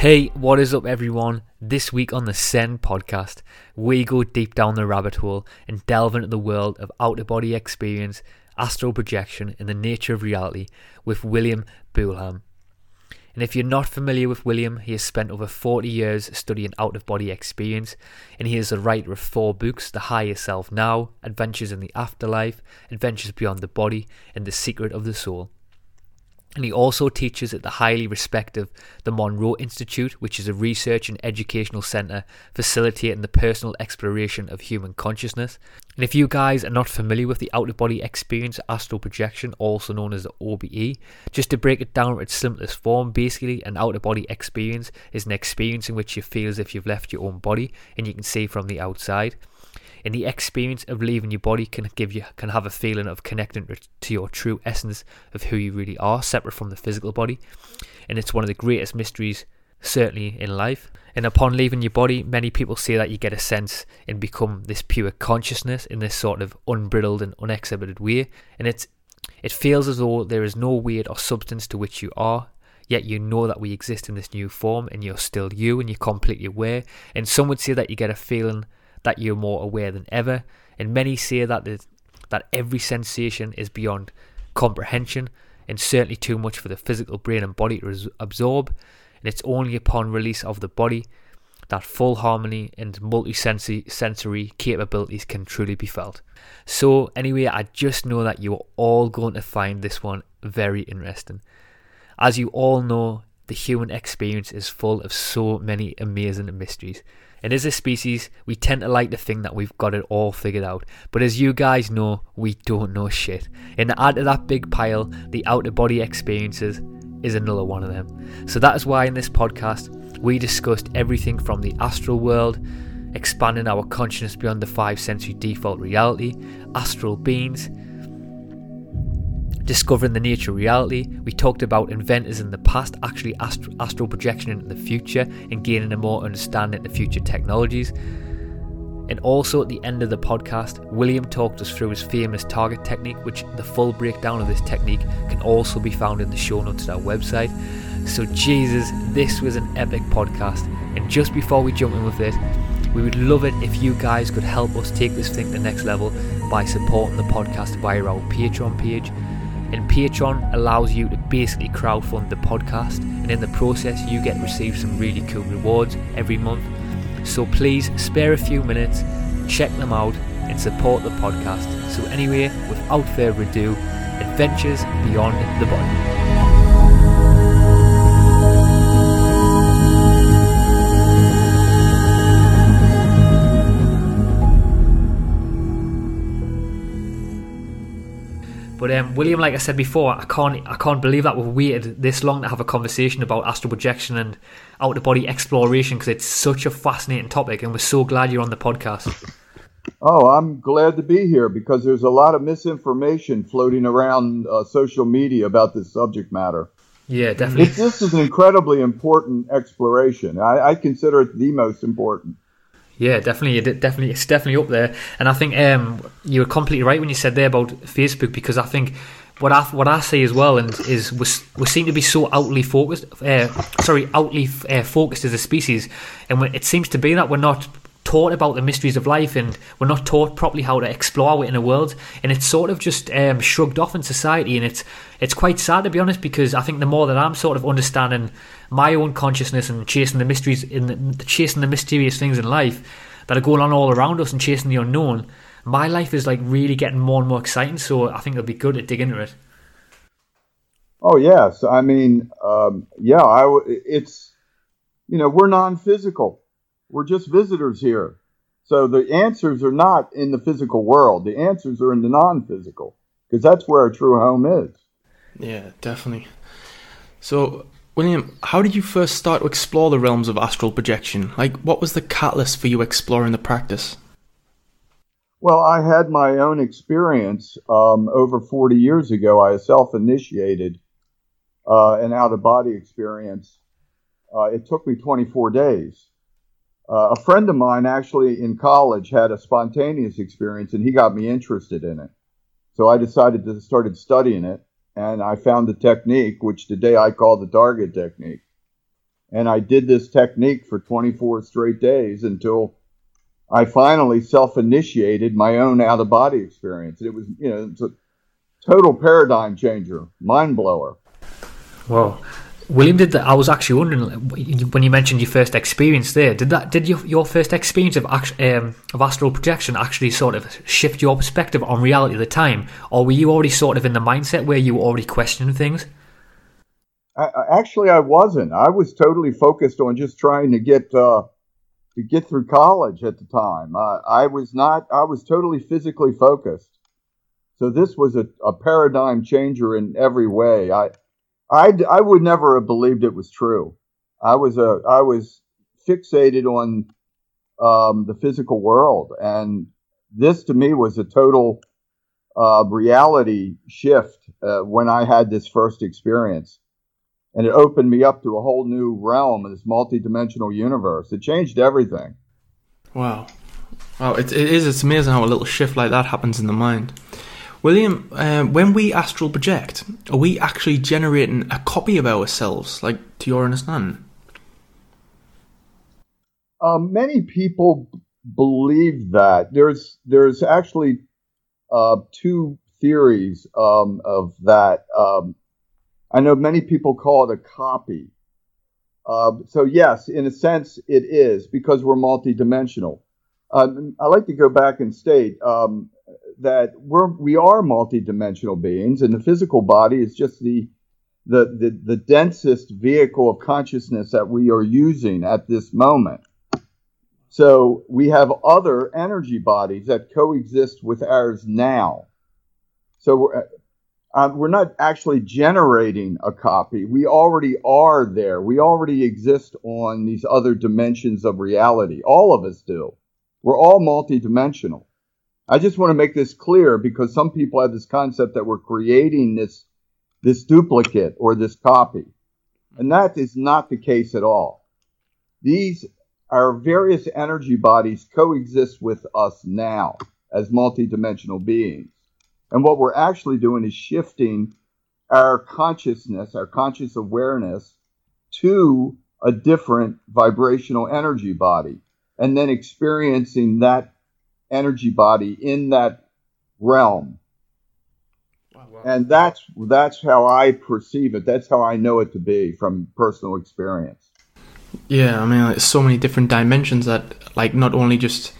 Hey, what is up, everyone? This week on the Ascend podcast, we go deep down the rabbit hole and delve into the world of out of body experience, astral projection, and the nature of reality with William Buhlman. And if you're not familiar with William, he has spent over 40 years studying out of body experience, and he is the writer of four books The Higher Self Now, Adventures in the Afterlife, Adventures Beyond the Body, and The Secret of the Soul. And he also teaches at the highly respected the Monroe Institute, which is a research and educational centre facilitating the personal exploration of human consciousness. And if you guys are not familiar with the out of body experience, astral projection, also known as the OBE, just to break it down its simplest form, basically an out of body experience is an experience in which you feel as if you've left your own body and you can see from the outside and the experience of leaving your body can give you can have a feeling of connecting to your true essence of who you really are separate from the physical body. And it's one of the greatest mysteries certainly in life. And upon leaving your body many people say that you get a sense and become this pure consciousness in this sort of unbridled and unexhibited way. And it's it feels as though there is no weight or substance to which you are yet you know that we exist in this new form and you're still you and you're completely aware. And some would say that you get a feeling that you're more aware than ever. And many say that that every sensation is beyond comprehension and certainly too much for the physical brain and body to absorb. And it's only upon release of the body that full harmony and multi-sensory capabilities can truly be felt. So anyway, I just know that you're all going to find this one very interesting. As you all know, the human experience is full of so many amazing mysteries. And as a species, we tend to like to think that we've got it all figured out. But as you guys know, we don't know shit. And to add to that big pile, the out of body experiences is another one of them. So that is why in this podcast, we discussed everything from the astral world, expanding our consciousness beyond the five sensory default reality, astral beings, discovering the nature of reality. We talked about inventors in the past actually astral projection into the future and gaining a more understanding of future technologies. And also at the end of the podcast, William talked us through his famous target technique, which the full breakdown of this technique can also be found in the show notes at our website. So, Jesus, this was an epic podcast. And just before we jump in with it, we would love it if you guys could help us take this thing to the next level by supporting the podcast via our Patreon page and Patreon allows you to basically crowdfund the podcast, and in the process, you get receive some really cool rewards every month. So please spare a few minutes, check them out, and support the podcast. So, anyway, without further ado, adventures beyond the body. But um, William, like I said before, I can't I can't believe that we've waited this long to have a conversation about astral projection and out of body exploration because it's such a fascinating topic, and we're so glad you're on the podcast. Oh, I'm glad to be here because there's a lot of misinformation floating around uh, social media about this subject matter. Yeah, definitely. It's, this is an incredibly important exploration. I, I consider it the most important. Yeah, definitely, definitely, it's definitely up there. And I think um, you were completely right when you said there about Facebook because I think what I what I see as well and is we, we seem to be so outly focused. Uh, sorry, outly uh, focused as a species, and it seems to be that we're not taught about the mysteries of life and we're not taught properly how to explore it in a world. And it's sort of just um, shrugged off in society and it's it's quite sad to be honest because I think the more that I'm sort of understanding my own consciousness and chasing the mysteries in the, chasing the mysterious things in life that are going on all around us and chasing the unknown my life is like really getting more and more exciting. So I think it'll be good to dig into it. Oh yes. I mean um, yeah I, it's you know we're non-physical we're just visitors here. So the answers are not in the physical world. The answers are in the non-physical because that's where our true home is. Yeah, definitely. So, William, how did you first start to explore the realms of astral projection? Like, what was the catalyst for you exploring the practice? Well, I had my own experience um, over 40 years ago. I self initiated uh, an out of body experience. Uh, it took me 24 days. Uh, a friend of mine actually in college had a spontaneous experience and he got me interested in it. So I decided to started studying it and I found the technique, which today I call the target technique. And I did this technique for 24 straight days until I finally self initiated my own out of body experience. It was, you know, it's a total paradigm changer, mind blower. Well, William, did that? I was actually wondering when you mentioned your first experience there. Did that? Did your, your first experience of um, of astral projection actually sort of shift your perspective on reality at the time, or were you already sort of in the mindset where you were already questioning things? I, actually, I wasn't. I was totally focused on just trying to get uh, to get through college at the time. I was not. I was totally physically focused. So this was a, a paradigm changer in every way. I I, I would never have believed it was true. I was a I was fixated on um, the physical world, and this to me was a total uh, reality shift uh, when I had this first experience, and it opened me up to a whole new realm this multidimensional universe. It changed everything. Wow, wow! It, it is. It's amazing how a little shift like that happens in the mind. William, uh, when we astral project, are we actually generating a copy of ourselves, like to your understanding? Um, many people believe that there's there's actually uh, two theories um, of that. Um, I know many people call it a copy. Uh, so yes, in a sense, it is because we're multidimensional. Uh, I like to go back and state um, that we're we are multidimensional beings, and the physical body is just the the, the, the densest vehicle of consciousness that we are using at this moment. So we have other energy bodies that coexist with ours now. So we're, uh, we're not actually generating a copy. We already are there. We already exist on these other dimensions of reality. All of us do. We're all multidimensional. I just want to make this clear because some people have this concept that we're creating this this duplicate or this copy. And that is not the case at all. These our various energy bodies coexist with us now as multidimensional beings. And what we're actually doing is shifting our consciousness, our conscious awareness to a different vibrational energy body and then experiencing that energy body in that realm. And that's that's how I perceive it. That's how I know it to be from personal experience. Yeah, I mean, like, so many different dimensions that, like, not only just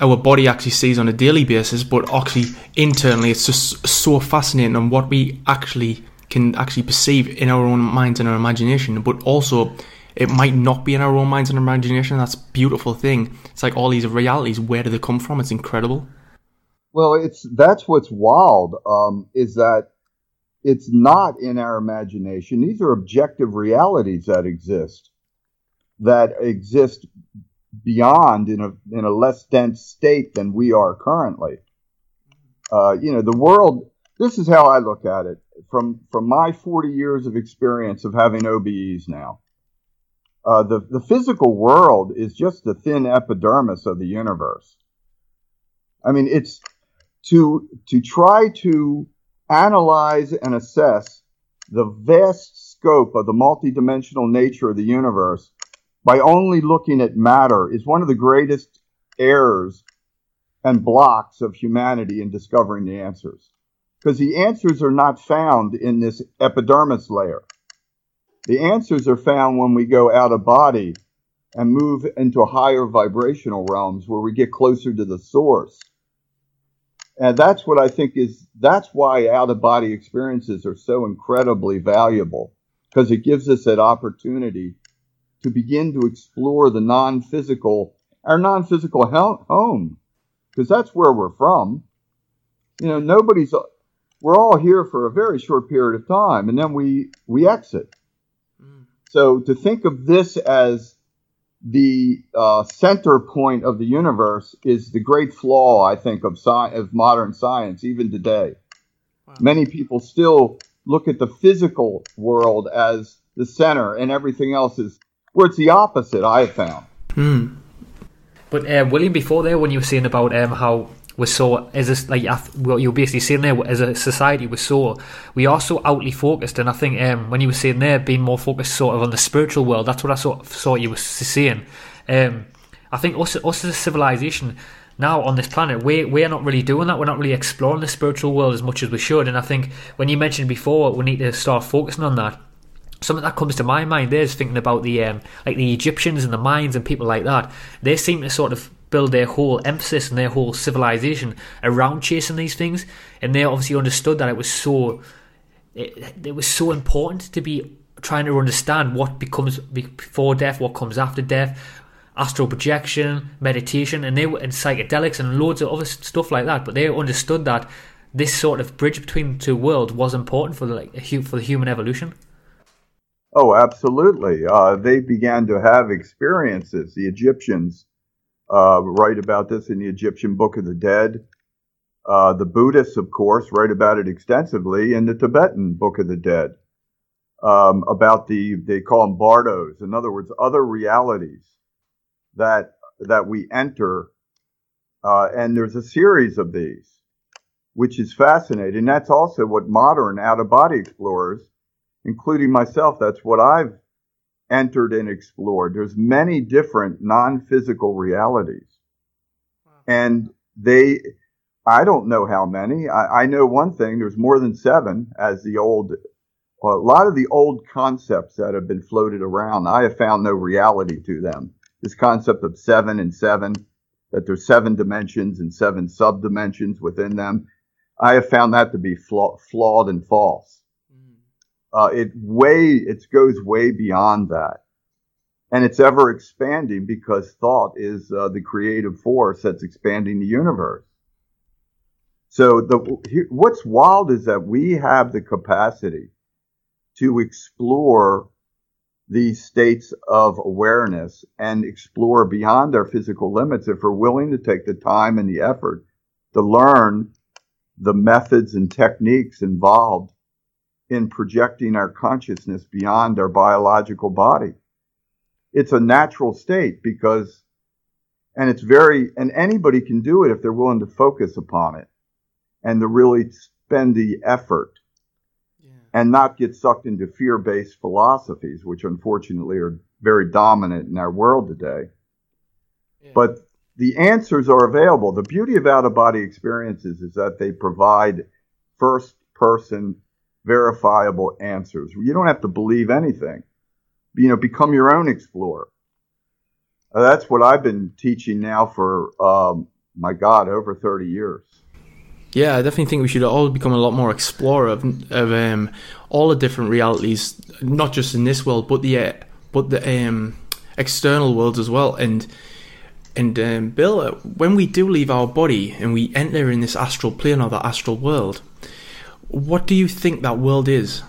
our body actually sees on a daily basis, but actually internally, it's just so fascinating on what we actually can actually perceive in our own minds and our imagination, but also it might not be in our own minds and imagination. That's beautiful thing. It's like all these realities. Where do they come from? It's incredible. Well, it's that's what's wild um, is that it's not in our imagination. These are objective realities that exist, that exist beyond in a in a less dense state than we are currently. Uh, you know, the world. This is how I look at it from from my 40 years of experience of having OBEs now. Uh, the, the physical world is just the thin epidermis of the universe. I mean, it's to, to try to analyze and assess the vast scope of the multidimensional nature of the universe by only looking at matter is one of the greatest errors and blocks of humanity in discovering the answers. Because the answers are not found in this epidermis layer. The answers are found when we go out of body and move into higher vibrational realms where we get closer to the source. And that's what I think is, that's why out of body experiences are so incredibly valuable because it gives us that opportunity to begin to explore the non physical, our non physical home, because that's where we're from. You know, nobody's, we're all here for a very short period of time and then we, we exit So to think of this as the uh, center point of the universe is the great flaw, I think, of, sci- of modern science, even today. Wow. Many people still look at the physical world as the center, and everything else is where it's the opposite. I have found. Hmm. But uh, William, before there, when you were saying about um, how we're so as a, like what you're basically saying there as a society we're so we are so outly focused and I think um, when you were saying there being more focused sort of on the spiritual world that's what I sort of saw you were saying. Um, I think us, us as a civilization now on this planet we, we're not really doing that. We're not really exploring the spiritual world as much as we should and I think when you mentioned before we need to start focusing on that. Something that comes to my mind there is thinking about the um, like the Egyptians and the Mayans and people like that. They seem to sort of build their whole emphasis and their whole civilization around chasing these things, and they obviously understood that it was so it, it was so important to be trying to understand what becomes before death, what comes after death, astral projection, meditation, and they were and psychedelics and loads of other stuff like that. But they understood that this sort of bridge between the two worlds was important for the like for the human evolution. Oh, absolutely. Uh, they began to have experiences. The Egyptians uh, write about this in the Egyptian Book of the Dead. Uh, the Buddhists, of course, write about it extensively in the Tibetan Book of the Dead. Um, about the they call them bardos, in other words, other realities that that we enter, uh, and there's a series of these, which is fascinating. That's also what modern out of body explorers, including myself, that's what I've entered and explored. There's many different non-physical realities. Wow. And they, I don't know how many. I, I, know one thing. There's more than seven as the old, a lot of the old concepts that have been floated around. I have found no reality to them. This concept of seven and seven, that there's seven dimensions and seven subdimensions within them. I have found that to be flaw, flawed and false. Uh, it way it goes way beyond that, and it's ever expanding because thought is uh, the creative force that's expanding the universe. So the what's wild is that we have the capacity to explore these states of awareness and explore beyond our physical limits if we're willing to take the time and the effort to learn the methods and techniques involved in projecting our consciousness beyond our biological body. It's a natural state because, and it's very, and anybody can do it if they're willing to focus upon it and to really spend the effort yeah. and not get sucked into fear based philosophies, which unfortunately are very dominant in our world today. Yeah. But the answers are available. The beauty of out of body experiences is that they provide first person verifiable answers. You don't have to believe anything. You know, become your own explorer. Uh, that's what I've been teaching now for, um, my God, over 30 years. Yeah, I definitely think we should all become a lot more explorer of, of um, all the different realities, not just in this world, but the uh, but the um, external worlds as well. And and um, Bill, uh, when we do leave our body and we enter in this astral plane or the astral world, what do you think that world is?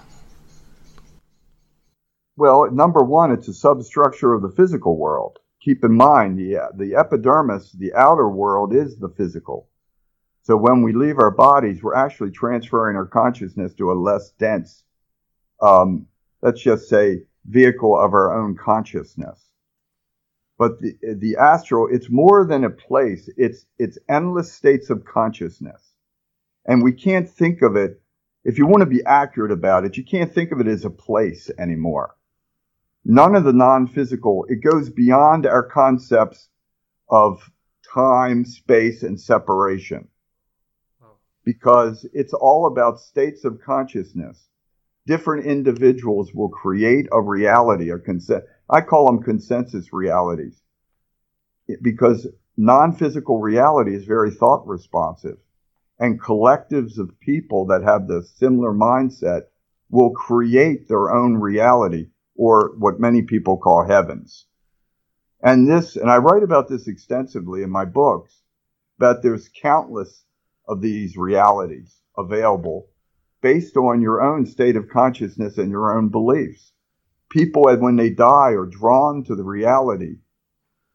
Well, number one, it's a substructure of the physical world. Keep in mind, the, the epidermis, the outer world, is the physical. So when we leave our bodies, we're actually transferring our consciousness to a less dense, um, let's just say, vehicle of our own consciousness. But the, the astral, it's more than a place. It's, it's endless states of consciousness. And we can't think of it if you want to be accurate about it, you can't think of it as a place anymore. None of the non physical, it goes beyond our concepts of time, space, and separation. Because it's all about states of consciousness. Different individuals will create a reality, a consen- I call them consensus realities. Because non physical reality is very thought responsive and collectives of people that have the similar mindset will create their own reality or what many people call heavens. And this, and I write about this extensively in my books, that there's countless of these realities available based on your own state of consciousness and your own beliefs. people, when they die, are drawn to the reality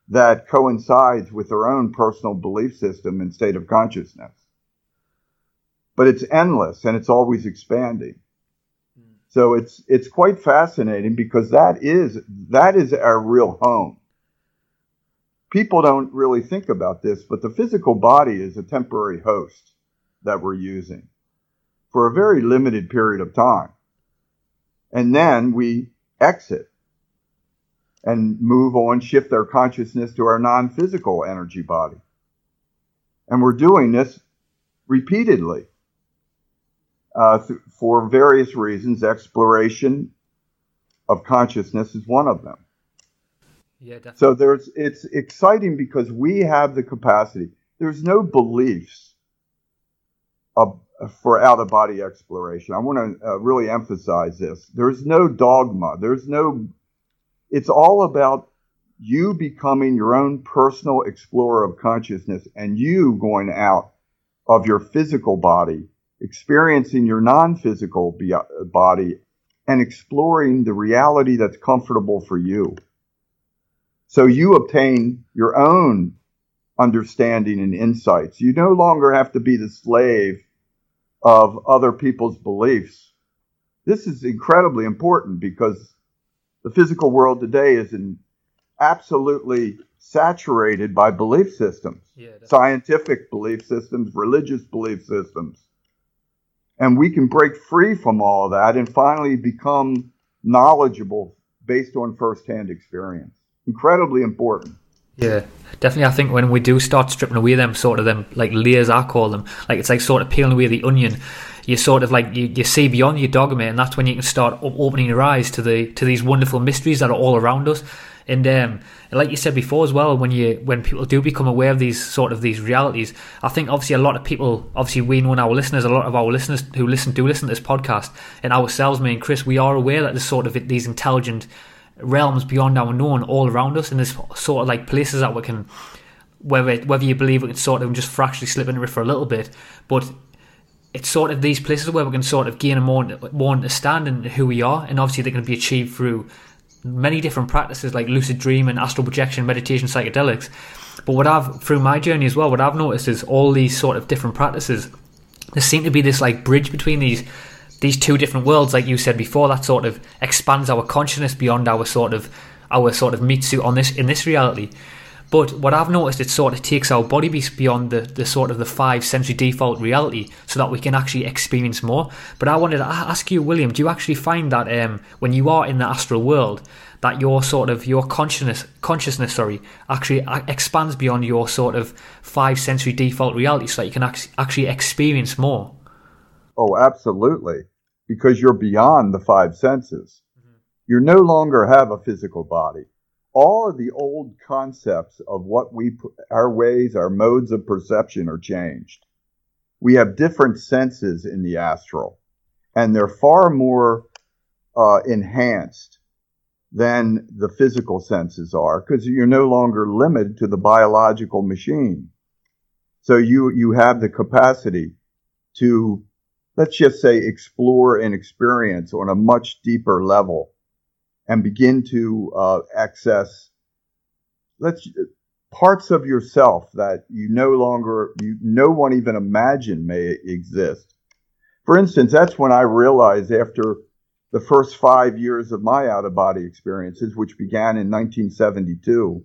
that coincides with their own personal belief system and state of consciousness. But it's endless and it's always expanding. So it's it's quite fascinating because that is that is our real home. People don't really think about this, but the physical body is a temporary host that we're using for a very limited period of time. And then we exit and move on, shift our consciousness to our non physical energy body. And we're doing this repeatedly uh, th- for various reasons. Exploration of consciousness is one of them. Yeah, definitely. So there's it's exciting because we have the capacity. There's no beliefs of, for out of body exploration. I want to uh, really emphasize this. There's no dogma. There's no it's all about you becoming your own personal explorer of consciousness and you going out of your physical body, experiencing your non physical uh, body, and exploring the reality that's comfortable for you. So you obtain your own understanding and insights. You no longer have to be the slave of other people's beliefs. This is incredibly important because the physical world today is in absolutely saturated by belief systems, yeah, scientific belief systems, religious belief systems. And we can break free from all of that and finally become knowledgeable based on firsthand experience. Incredibly important. Yeah, definitely. I think when we do start stripping away them sort of them like layers, I call them, like it's like sort of peeling away the onion you sort of like you, you see beyond your dogma, and that's when you can start opening your eyes to the to these wonderful mysteries that are all around us. And um, like you said before as well, when you when people do become aware of these sort of these realities, I think obviously a lot of people, obviously we know our listeners, a lot of our listeners who listen do listen to this podcast, and ourselves, me and Chris, we are aware that there's sort of these intelligent realms beyond our known all around us, and there's sort of like places that we can whether whether you believe we can sort of just fractionally slip into it for a little bit, but it's sort of these places where we can sort of gain a more, more understanding who we are, and obviously they can be achieved through many different practices like lucid dream and astral projection, meditation, psychedelics. But what I've through my journey as well, what I've noticed is all these sort of different practices. There seem to be this like bridge between these these two different worlds, like you said before, that sort of expands our consciousness beyond our sort of our sort of meat suit on this in this reality. But what I've noticed, it sort of takes our body beyond the, the sort of the five sensory default reality so that we can actually experience more. But I wanted to ask you, William, do you actually find that um, when you are in the astral world, that your sort of your consciousness consciousness sorry actually expands beyond your sort of five sensory default reality so that you can actually experience more oh absolutely because you're beyond the five senses mm-hmm. you no longer have a physical body all of the old concepts of what we, our ways, our modes of perception are changed. We have different senses in the astral, and they're far more uh, enhanced than the physical senses are because you're no longer limited to the biological machine. So you, you have the capacity to, let's just say, explore and experience on a much deeper level and begin to uh, access let's parts of yourself that you no longer you no one even imagined may exist. For instance, that's when I realized after the first five years of my out of body experiences, which began in 1972,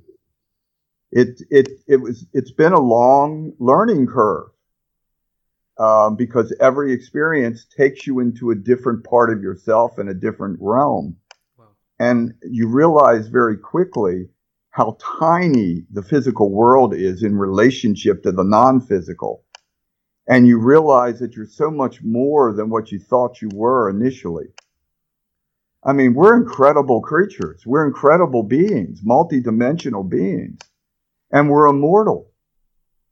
it it it was it's been a long learning curve um, because every experience takes you into a different part of yourself and a different realm. And you realize very quickly how tiny the physical world is in relationship to the non physical. And you realize that you're so much more than what you thought you were initially. I mean, we're incredible creatures. We're incredible beings, multidimensional beings, and we're immortal.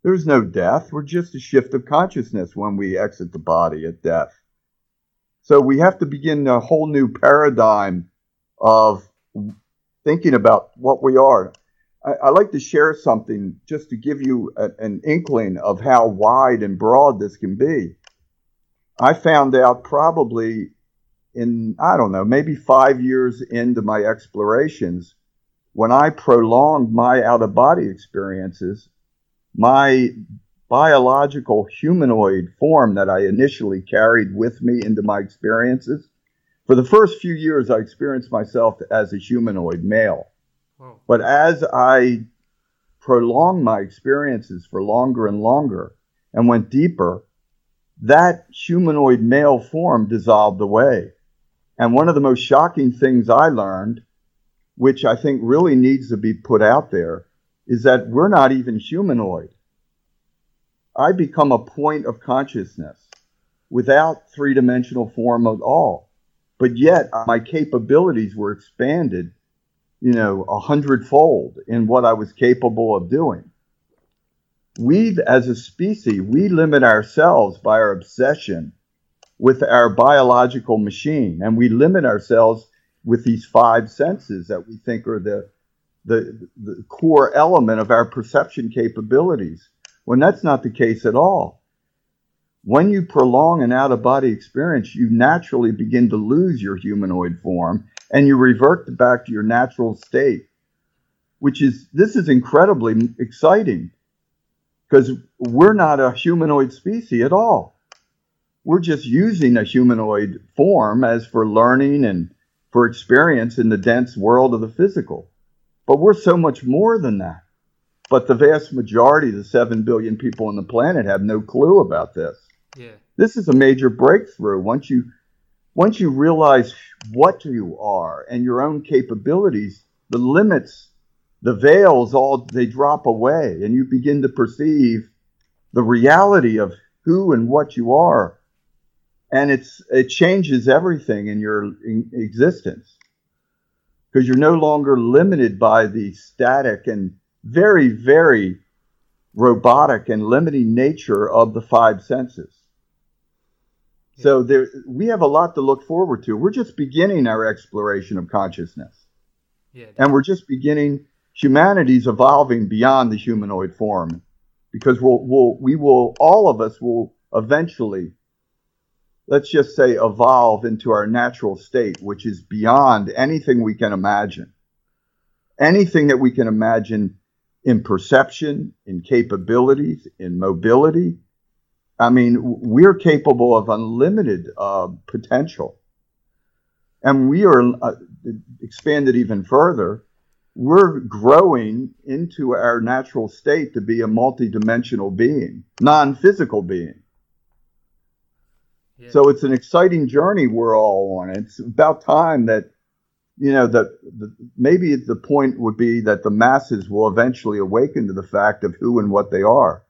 There's no death. We're just a shift of consciousness when we exit the body at death. So we have to begin a whole new paradigm of thinking about what we are. I, I like to share something just to give you a, an inkling of how wide and broad this can be. I found out probably in, I don't know, maybe five years into my explorations, when I prolonged my out of body experiences, my biological humanoid form that I initially carried with me into my experiences, for the first few years, I experienced myself as a humanoid male. Wow. But as I prolonged my experiences for longer and longer and went deeper, that humanoid male form dissolved away. And one of the most shocking things I learned, which I think really needs to be put out there, is that we're not even humanoid. I become a point of consciousness without three dimensional form at all. But yet my capabilities were expanded, you know, a hundredfold in what I was capable of doing we as a species, we limit ourselves by our obsession with our biological machine, and we limit ourselves with these five senses that we think are the, the, the core element of our perception capabilities, when that's not the case at all. When you prolong an out of body experience, you naturally begin to lose your humanoid form and you revert back to your natural state, which is, this is incredibly exciting because we're not a humanoid species at all. We're just using a humanoid form as for learning and for experience in the dense world of the physical. But we're so much more than that. But the vast majority of the 7 billion people on the planet have no clue about this. This is a major breakthrough. Once you once you realize what you are and your own capabilities, the limits the veils all they drop away and you begin to perceive the reality of who and what you are. And it's it changes everything in your in existence. Because you're no longer limited by the static and very very robotic and limiting nature of the five senses so there we have a lot to look forward to we're just beginning our exploration of consciousness yeah, and we're just beginning humanity's evolving beyond the humanoid form because we'll, we'll, we will, all of us will eventually, let's just say, evolve into our natural state, which is beyond anything we can imagine. Anything that we can imagine in perception, in capabilities, in mobility. I mean, we're capable of unlimited uh, potential. And we are uh, expanded even further we're growing into our natural state to be a multidimensional being, non physical being. Yeah. So it's an exciting journey we're all on. It's about time that, you know, that maybe the point would be that the masses will eventually awaken to the fact of who and what they are.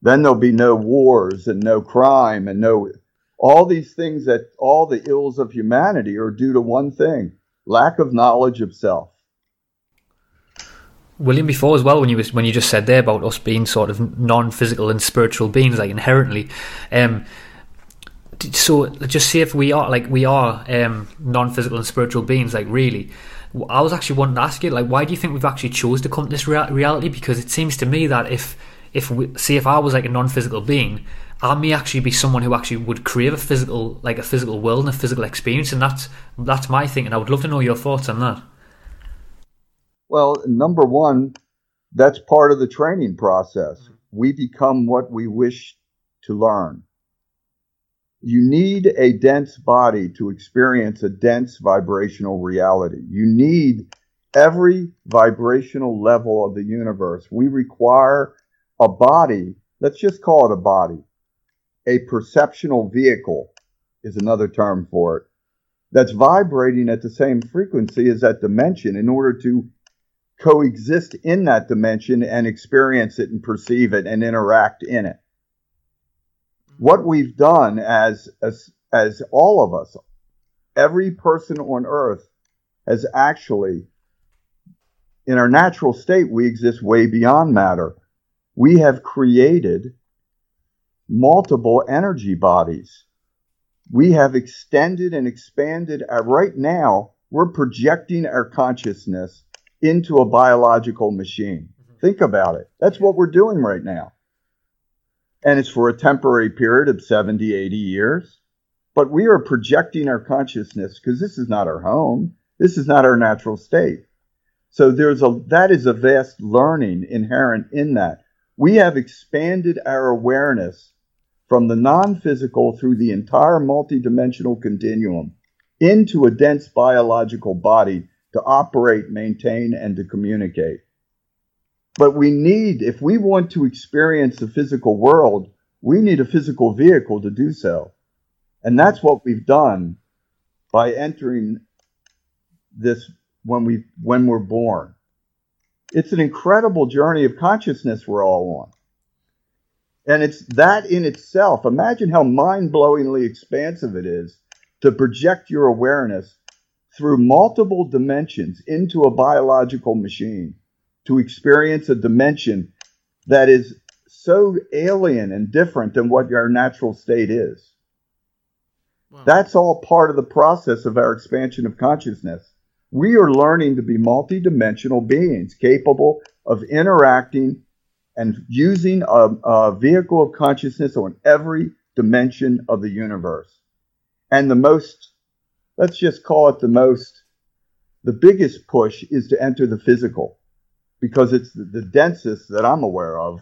Then there'll be no wars and no crime and no, all these things that all the ills of humanity are due to one thing lack of knowledge of self. William before as well when you was when you just said there about us being sort of non-physical and spiritual beings like inherently um so just see if we are like we are um non-physical and spiritual beings like really I was actually wanting to ask you like why do you think we've actually chose to come to this rea- reality because it seems to me that if if we see if I was like a non-physical being I may actually be someone who actually would crave a physical like a physical world and a physical experience and that's that's my thing and I would love to know your thoughts on that well, number one, that's part of the training process. Mm-hmm. We become what we wish to learn. You need a dense body to experience a dense vibrational reality. You need every vibrational level of the universe. We require a body, let's just call it a body. A perceptional vehicle is another term for it, that's vibrating at the same frequency as that dimension in order to coexist in that dimension and experience it and perceive it and interact in it. What we've done as, as, as all of us, every person on earth has actually, in our natural state, we exist way beyond matter. We have created multiple energy bodies. We have extended and expanded. Right now, we're projecting our consciousness into a biological machine. Mm-hmm. Think about it. That's what we're doing right now. And it's for a temporary period of 70, 80 years. But we are projecting our consciousness because this is not our home. This is not our natural state. So there's a that is a vast learning inherent in that. We have expanded our awareness from the non-physical through the entire multidimensional continuum into a dense biological body to operate, maintain, and to communicate. But we need, if we want to experience the physical world, we need a physical vehicle to do so. And that's what we've done by entering this when we when we're born. It's an incredible journey of consciousness we're all on. And it's that in itself. Imagine how mind-blowingly expansive it is to project your awareness through multiple dimensions into a biological machine to experience a dimension that is so alien and different than what your natural state is. Wow. That's all part of the process of our expansion of consciousness. We are learning to be multidimensional beings capable of interacting and using a, a vehicle of consciousness on every dimension of the universe. And the most, let's just call it the most, the biggest push is to enter the physical because it's the, the densest that I'm aware of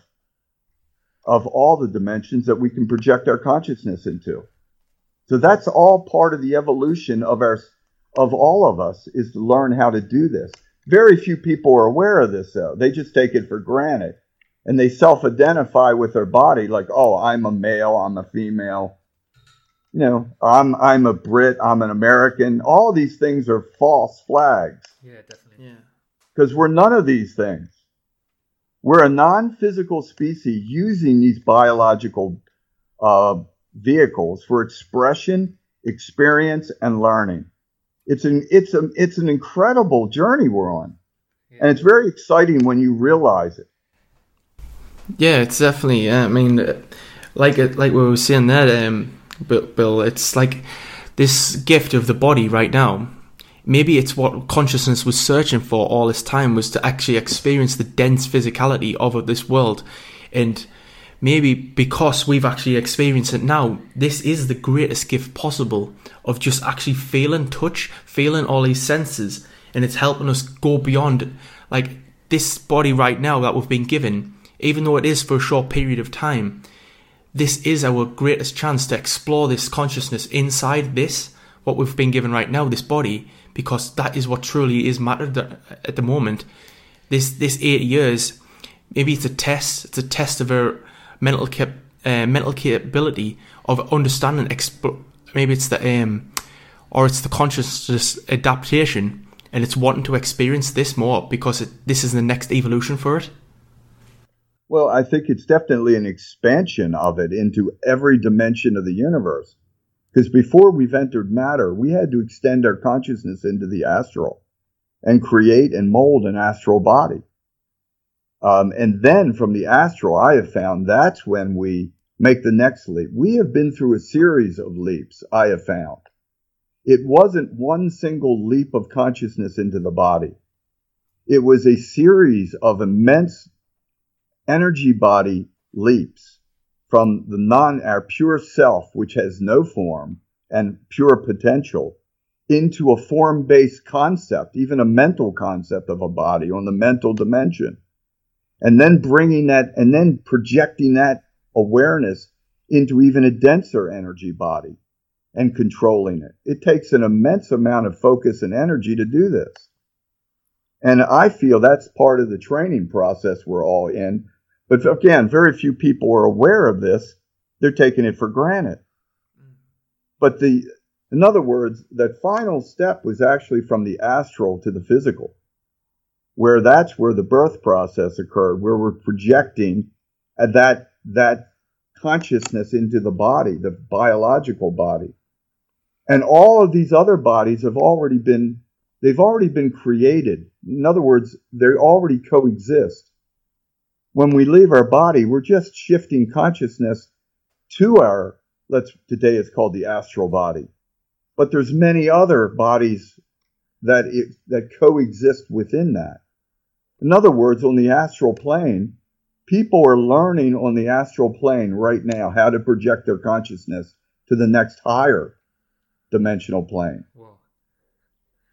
of all the dimensions that we can project our consciousness into. So that's all part of the evolution of our of all of us is to learn how to do this. Very few people are aware of this though. They just take it for granted. And they self-identify with their body like, "Oh, I'm a male, I'm a female." You know, I'm I'm a Brit, I'm an American. All these things are false flags. Yeah, definitely. Yeah. Because we're none of these things. We're a non-physical species using these biological uh, vehicles for expression, experience, and learning. It's an it's a it's an incredible journey we're on, yeah. and it's very exciting when you realize it. Yeah, it's definitely. I mean, like like we were saying that, um, Bill. It's like this gift of the body right now. Maybe it's what consciousness was searching for all this time was to actually experience the dense physicality of this world, and maybe because we've actually experienced it now, this is the greatest gift possible of just actually feeling touch, feeling all these senses, and it's helping us go beyond like this body right now that we've been given, even though it is for a short period of time. This is our greatest chance to explore this consciousness inside this, what we've been given right now, this body, because that is what truly is matter at the moment. This this eight years, maybe it's a test. It's a test of our mental cap, uh, mental capability of understanding. Exp- maybe it's the um, or it's the consciousness adaptation, and it's wanting to experience this more because it, this is the next evolution for it. Well, I think it's definitely an expansion of it into every dimension of the universe. Because before we've entered matter, we had to extend our consciousness into the astral and create and mold an astral body. Um, and then from the astral, I have found that's when we make the next leap. We have been through a series of leaps, I have found. It wasn't one single leap of consciousness into the body. It was a series of immense energy body leaps from the non, our pure self, which has no form and pure potential, into a form based concept, even a mental concept of a body on the mental dimension and then bringing that and then projecting that awareness into even a denser energy body and controlling it. It takes an immense amount of focus and energy to do this. And I feel that's part of the training process we're all in. But again, very few people are aware of this. They're taking it for granted. But the, in other words, that final step was actually from the astral to the physical where that's where the birth process occurred, where we're projecting that that consciousness into the body, the biological body. And all of these other bodies have already been they've already been created. In other words, they already coexist. When we leave our body, we're just shifting consciousness to our let's today it's called the astral body. But there's many other bodies that it, that coexist within that. In other words, on the astral plane, people are learning on the astral plane right now how to project their consciousness to the next higher dimensional plane.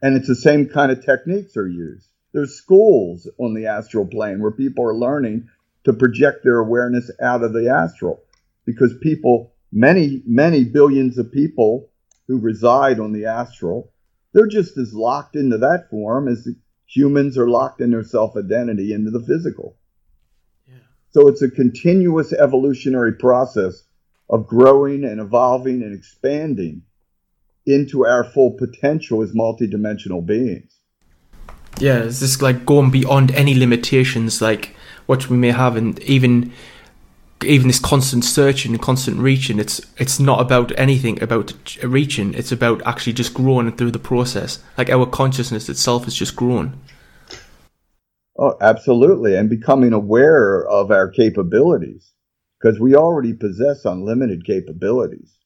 And it's the same kind of techniques are used. There's schools on the astral plane where people are learning to project their awareness out of the astral because people, many, many billions of people who reside on the astral, they're just as locked into that form as humans are locked in their self identity into the physical. Yeah. So it's a continuous evolutionary process of growing and evolving and expanding into our full potential as multidimensional beings. Yeah, it's just like going beyond any limitations, like what we may have, and even even this constant searching and constant reaching. It's it's not about anything about reaching. It's about actually just growing through the process. Like our consciousness itself is just growing. Oh, absolutely, and becoming aware of our capabilities because we already possess unlimited capabilities.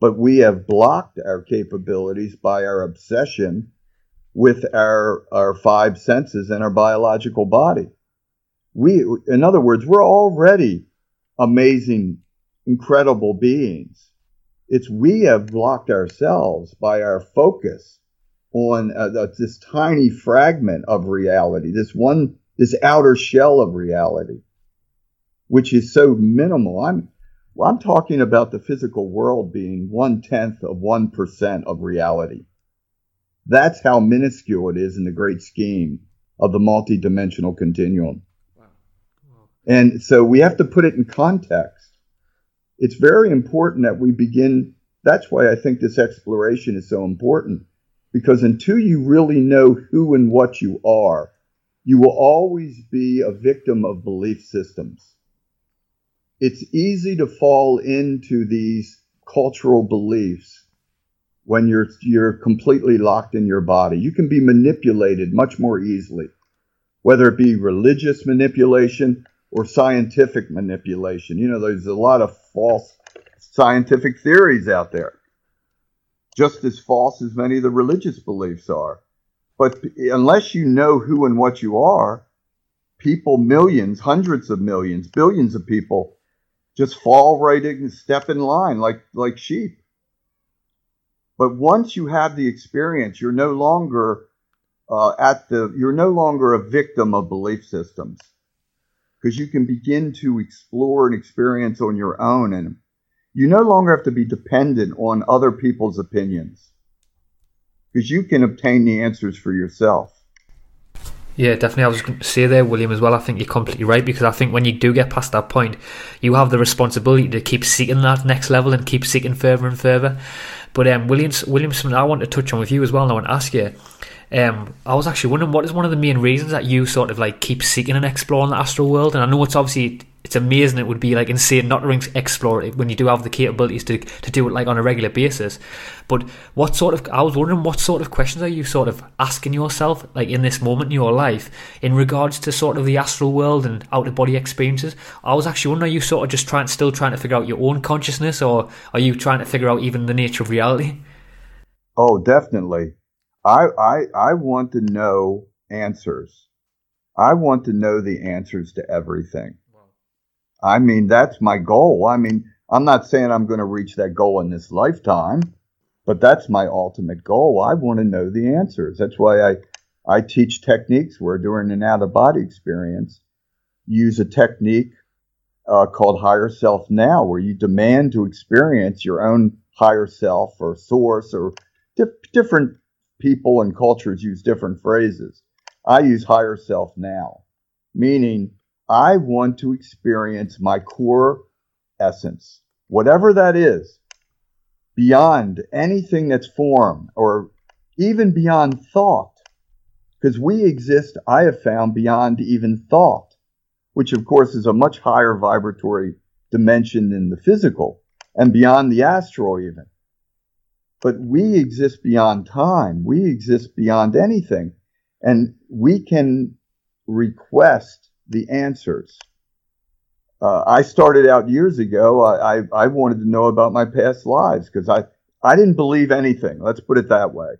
But we have blocked our capabilities by our obsession with our, our five senses and our biological body. We, in other words, we're already amazing, incredible beings. It's we have blocked ourselves by our focus on uh, this tiny fragment of reality, this one, this outer shell of reality which is so minimal. I'm I'm talking about the physical world being one tenth of one percent of reality. That's how minuscule it is in the great scheme of the multidimensional continuum. And so we have to put it in context. It's very important that we begin. That's why I think this exploration is so important. Because until you really know who and what you are, you will always be a victim of belief systems it's easy to fall into these cultural beliefs when you're you're completely locked in your body. You can be manipulated much more easily, whether it be religious manipulation or scientific manipulation. You know, there's a lot of false scientific theories out there, just as false as many of the religious beliefs are. But unless you know who and what you are, people, millions, hundreds of millions, billions of people just fall right in and step in line like like sheep. But once you have the experience, you're no longer uh, at the you're no longer a victim of belief systems because you can begin to explore and experience on your own and you no longer have to be dependent on other people's opinions because you can obtain the answers for yourself yeah, definitely. I was going to say there, William, as well. I think you're completely right because I think when you do get past that point, you have the responsibility to keep seeking that next level and keep seeking further and further. But um, Williams, Williams, something I want to touch on with you as well. And I want to ask you. Um, I was actually wondering what is one of the main reasons that you sort of like keep seeking and exploring the astral world. And I know it's obviously it's amazing. It would be like insane not to explore it when you do have the capabilities to to do it like on a regular basis. But what sort of I was wondering what sort of questions are you sort of asking yourself like in this moment in your life in regards to sort of the astral world and out of body experiences? I was actually wondering are you sort of just trying still trying to figure out your own consciousness or are you trying to figure out even the nature of reality? Oh, definitely. I I I want to know answers. I want to know the answers to everything. I mean, that's my goal. I mean, I'm not saying I'm going to reach that goal in this lifetime, but that's my ultimate goal. I want to know the answers. That's why I, I teach techniques where during an out of body experience, use a technique uh, called higher self now, where you demand to experience your own higher self or source or di- different people and cultures use different phrases. I use higher self now, meaning I want to experience my core essence, whatever that is, beyond anything that's form or even beyond thought. Because we exist, I have found, beyond even thought, which of course is a much higher vibratory dimension than the physical and beyond the astral even. But we exist beyond time. We exist beyond anything. And we can request the answers. Uh, I started out years ago. I, I, I, wanted to know about my past lives because I, I didn't believe anything. Let's put it that way.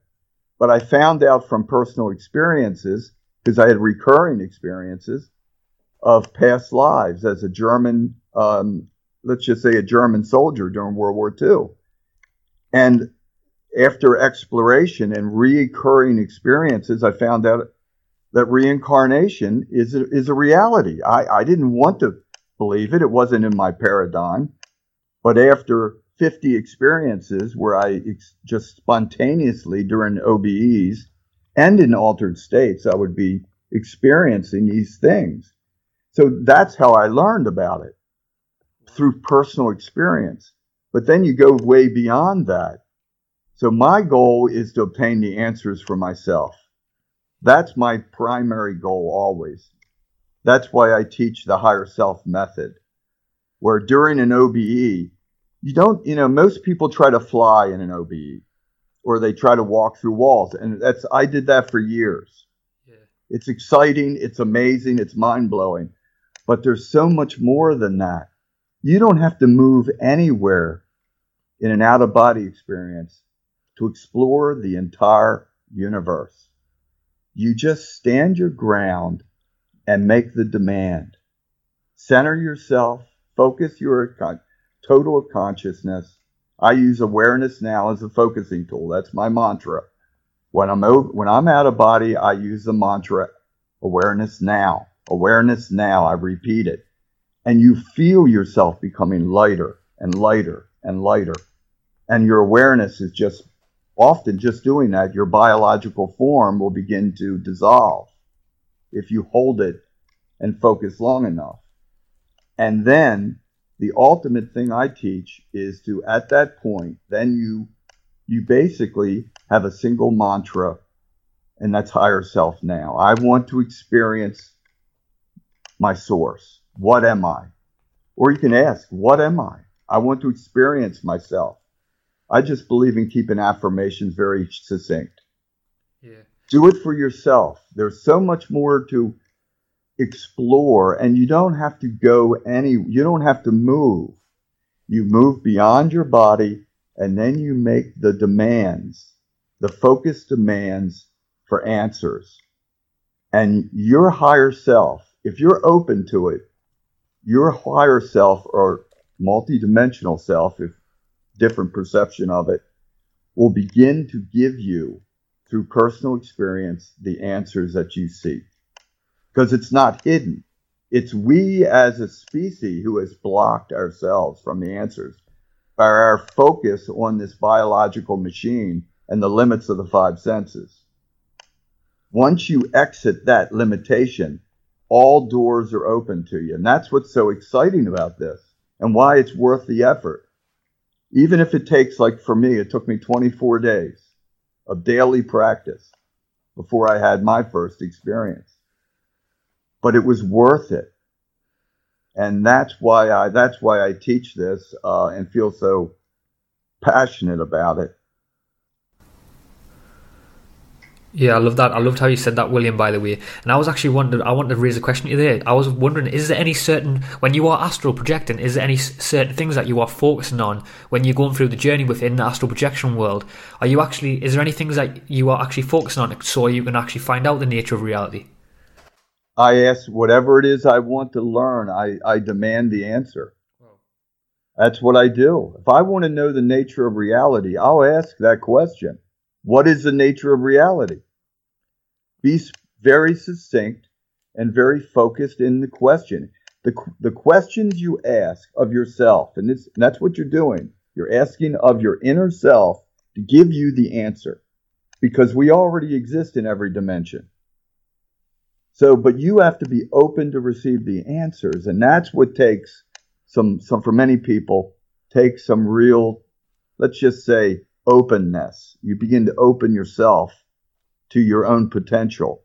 But I found out from personal experiences because I had recurring experiences of past lives as a German, um, let's just say a German soldier during World War II. And after exploration and reoccurring experiences, I found out that reincarnation is a, is a reality. I, I didn't want to believe it. It wasn't in my paradigm. But after 50 experiences where I ex- just spontaneously during OBEs and in altered states, I would be experiencing these things. So that's how I learned about it through personal experience. But then you go way beyond that. So my goal is to obtain the answers for myself. That's my primary goal always. That's why I teach the higher self method, where during an OBE, you don't, you know, most people try to fly in an OBE or they try to walk through walls. And that's, I did that for years. Yeah. It's exciting. It's amazing. It's mind blowing. But there's so much more than that. You don't have to move anywhere in an out of body experience to explore the entire universe. You just stand your ground and make the demand. Center yourself, focus your total consciousness. I use awareness now as a focusing tool. That's my mantra. When I'm over, when I'm out of body, I use the mantra awareness now. Awareness now. I repeat it. And you feel yourself becoming lighter and lighter and lighter. And your awareness is just often just doing that. Your biological form will begin to dissolve if you hold it and focus long enough. And then the ultimate thing I teach is to at that point, then you you basically have a single mantra, and that's higher self now. I want to experience my source. What am I? Or you can ask, what am I? I want to experience myself. I just believe in keeping affirmations very succinct. Yeah. Do it for yourself. There's so much more to explore and you don't have to go any you don't have to move you move beyond your body and then you make the demands the focus demands for answers and your higher self if you're open to it your higher self or multidimensional self if different perception of it will begin to give you through personal experience the answers that you seek because it's not hidden. It's we as a species who has blocked ourselves from the answers by our focus on this biological machine and the limits of the five senses. Once you exit that limitation, all doors are open to you. And that's what's so exciting about this and why it's worth the effort. Even if it takes, like for me, it took me 24 days of daily practice before I had my first experience but it was worth it. And that's why I that's why I teach this uh, and feel so passionate about it. Yeah, I love that. I loved how you said that, William. By the way, and I was actually wondering. I wanted to raise a question to you there. I was wondering: is there any certain when you are astral projecting? Is there any certain things that you are focusing on when you're going through the journey within the astral projection world? Are you actually? Is there any things that you are actually focusing on so you can actually find out the nature of reality? I ask whatever it is I want to learn, I, I demand the answer. That's what I do. If I want to know the nature of reality, I'll ask that question. What is the nature of reality? Be very succinct and very focused in the question. The, the questions you ask of yourself, and, and that's what you're doing, you're asking of your inner self to give you the answer because we already exist in every dimension. So, but you have to be open to receive the answers, and that's what takes some, some for many people, takes some real, let's just say, openness. You begin to open yourself to your own potential.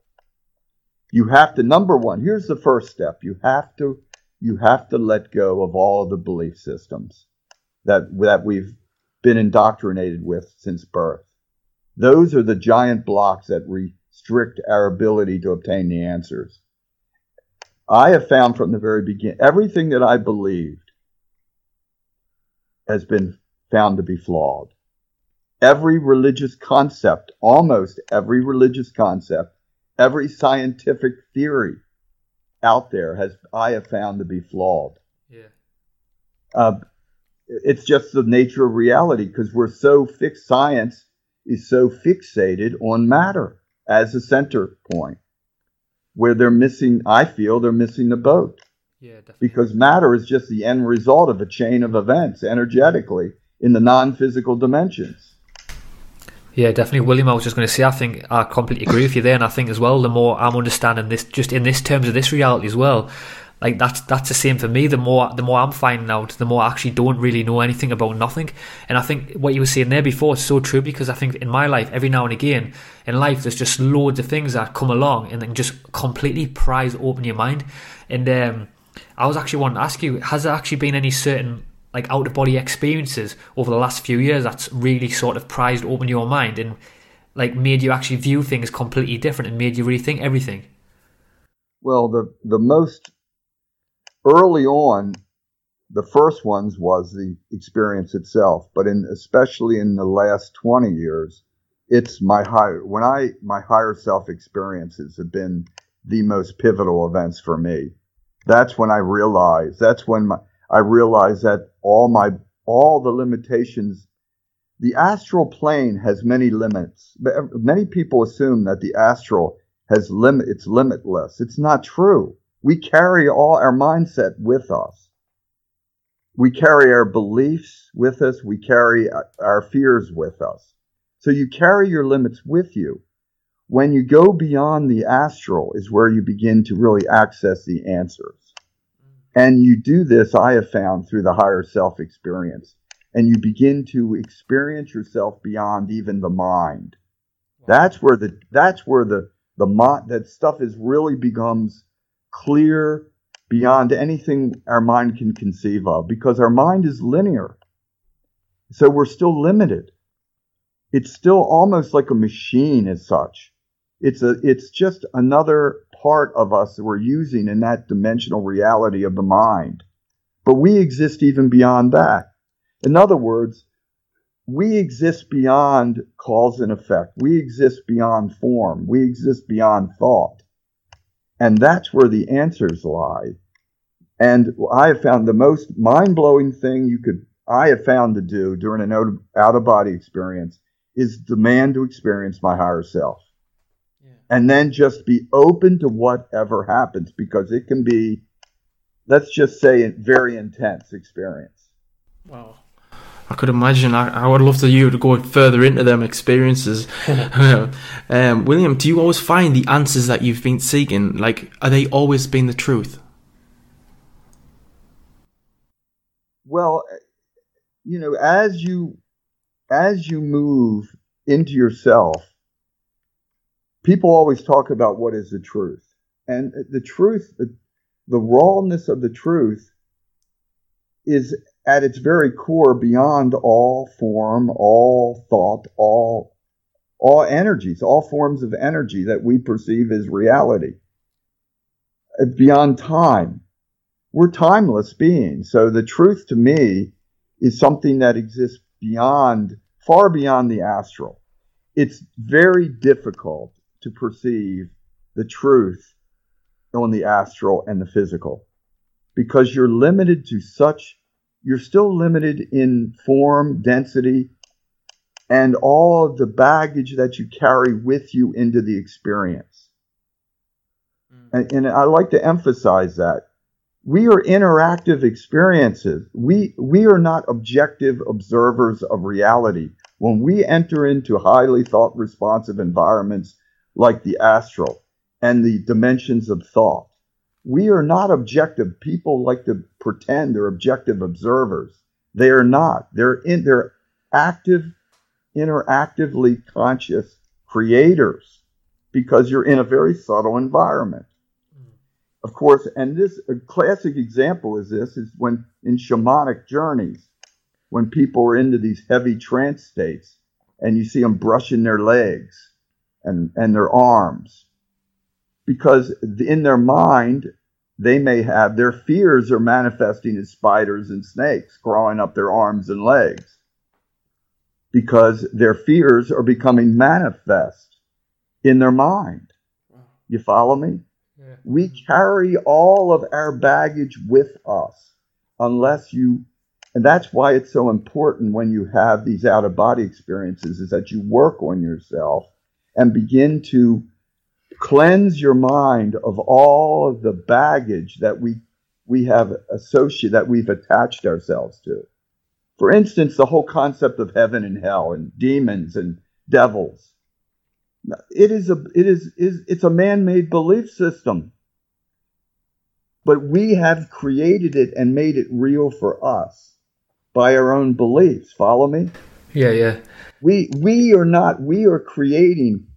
You have to, number one, here's the first step. You have to, you have to let go of all the belief systems that, that we've been indoctrinated with since birth. Those are the giant blocks that restrict our ability to obtain the answers. I have found from the very beginning, everything that I believed has been found to be flawed. Every religious concept, almost every religious concept, every scientific theory out there has I have found to be flawed. Yeah. Uh, it's just the nature of reality because we're so fixed. Science is so fixated on matter as a center point, where they're missing, I feel they're missing the boat. Yeah, definitely. Because matter is just the end result of a chain of events energetically in the non physical dimensions. Yeah, definitely, William. I was just going to say, I think I completely agree with you there, and I think as well, the more I'm understanding this, just in this terms of this reality as well, like that's that's the same for me. The more the more I'm finding out, the more I actually don't really know anything about nothing. And I think what you were saying there before is so true because I think in my life, every now and again in life, there's just loads of things that come along and then just completely prise open your mind. And um, I was actually wanting to ask you, has there actually been any certain like out of body experiences over the last few years that's really sort of prized open your mind and like made you actually view things completely different and made you rethink everything? Well, the the most early on, the first ones was the experience itself, but in especially in the last twenty years, it's my higher when I my higher self experiences have been the most pivotal events for me. That's when I realized. That's when my, I realized that all my all the limitations. The astral plane has many limits. Many people assume that the astral has limit. It's limitless. It's not true. We carry all our mindset with us. We carry our beliefs with us. We carry uh, our fears with us. So you carry your limits with you. When you go beyond the astral is where you begin to really access the answers. And you do this, I have found, through the higher self experience. And you begin to experience yourself beyond even the mind. That's where the that's where the the that stuff is really becomes clear beyond anything our mind can conceive of because our mind is linear. So we're still limited. It's still almost like a machine as such. It's a it's just another part of us that we're using in that dimensional reality of the mind. But we exist even beyond that. In other words, we exist beyond cause and effect. We exist beyond form. We exist beyond thought. And that's where the answers lie. And I have found the most mind blowing thing you could, I have found to do during an out of body experience is demand to experience my higher self and then just be open to whatever happens because it can be, let's just say, a very intense experience. Wow. I could imagine. I, I would love to you to go further into them experiences. um, William, do you always find the answers that you've been seeking? Like, are they always been the truth? Well, you know, as you as you move into yourself, people always talk about what is the truth. And the truth, the, rawness of the truth is at its very core beyond all form, all thought, all all energies, all forms of energy that we perceive as reality. Uh, beyond time. We're timeless beings. So the truth to me is something that exists beyond, far beyond the astral. It's very difficult to perceive the truth on the astral and the physical. Because you're limited to such you're still limited in form density and all of the baggage that you carry with you into the experience. Mm. and, and i like to emphasize that. We are interactive experiences. We we are not objective observers of reality. When we enter into highly thought responsive environments like the astral and the dimensions of thought. We are not objective. People like to pretend they're objective observers. They are not. They're in they're active, interactively conscious creators because you're in a very subtle environment. Of course, and this a classic example is this is when in shamanic journeys, when people are into these heavy trance states and you see them brushing their legs and, and their arms. Because in their mind, they may have their fears are manifesting as spiders and snakes crawling up their arms and legs. Because their fears are becoming manifest in their mind. You follow me? Yeah. We carry all of our baggage with us unless you And that's why it's so important when you have these out of body experiences is that you work on yourself and begin to cleanse your mind of all of the baggage that we we have associated that we've attached ourselves to. For instance, the whole concept of heaven and hell and demons and devils. It is a it is, is it's a man-made belief system. But we have created it and made it real for us by our own beliefs. Follow me? Yeah, yeah. We we are not we are creating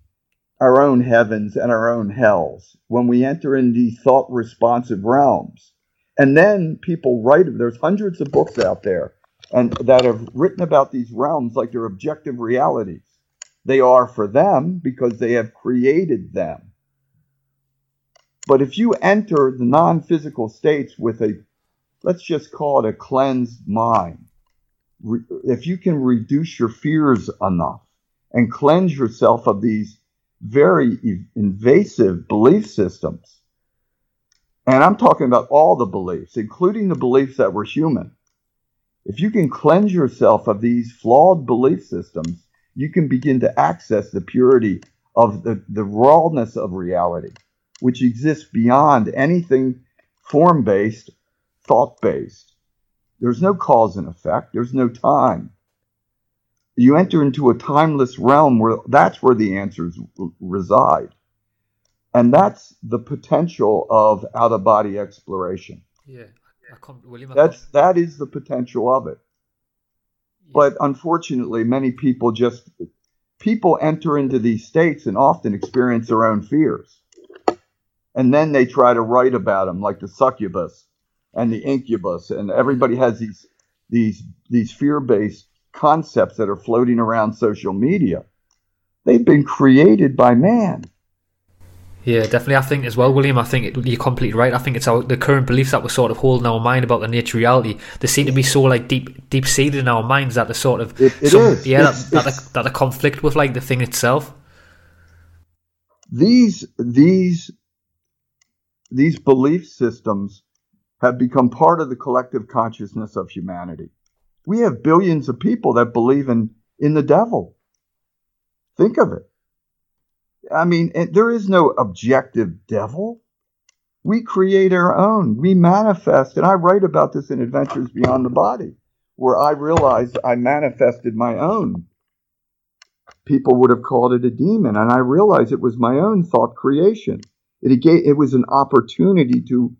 our own heavens and our own hells when we enter in these thought responsive realms. And then people write there's hundreds of books out there and that have written about these realms like they're objective realities. They are for them because they have created them. But if you enter the non physical states with a, let's just call it a cleansed mind, if you can reduce your fears enough and cleanse yourself of these very invasive belief systems, and I'm talking about all the beliefs, including the beliefs that we're human. If you can cleanse yourself of these flawed belief systems, you can begin to access the purity of the, the rawness of reality, which exists beyond anything form based, thought based. There's no cause and effect, there's no time. You enter into a timeless realm where that's where the answers reside. And that's the potential of out of body exploration. Yeah. William, that's that is the potential of it. But unfortunately, many people just people enter into these states and often experience their own fears. And then they try to write about them like the succubus and the incubus and everybody has these these these fear-based concepts that are floating around social media. They've been created by man. Yeah, definitely. I think as well, William. I think it, you're completely right. I think it's our the current beliefs that we're sort of holding our mind about the nature reality. They seem to be so like deep, deep seated in our minds that they sort of it, it some, is. yeah it's, that, it's, that, that conflict with like the thing itself. These these these belief systems have become part of the collective consciousness of humanity. We have billions of people that believe in in the devil. Think of it. I mean, there is no objective devil. We create our own. We manifest, and I write about this in Adventures Beyond the Body, where I realized I manifested my own. People would have called it a demon, and I realized it was my own thought creation. It, it was an opportunity to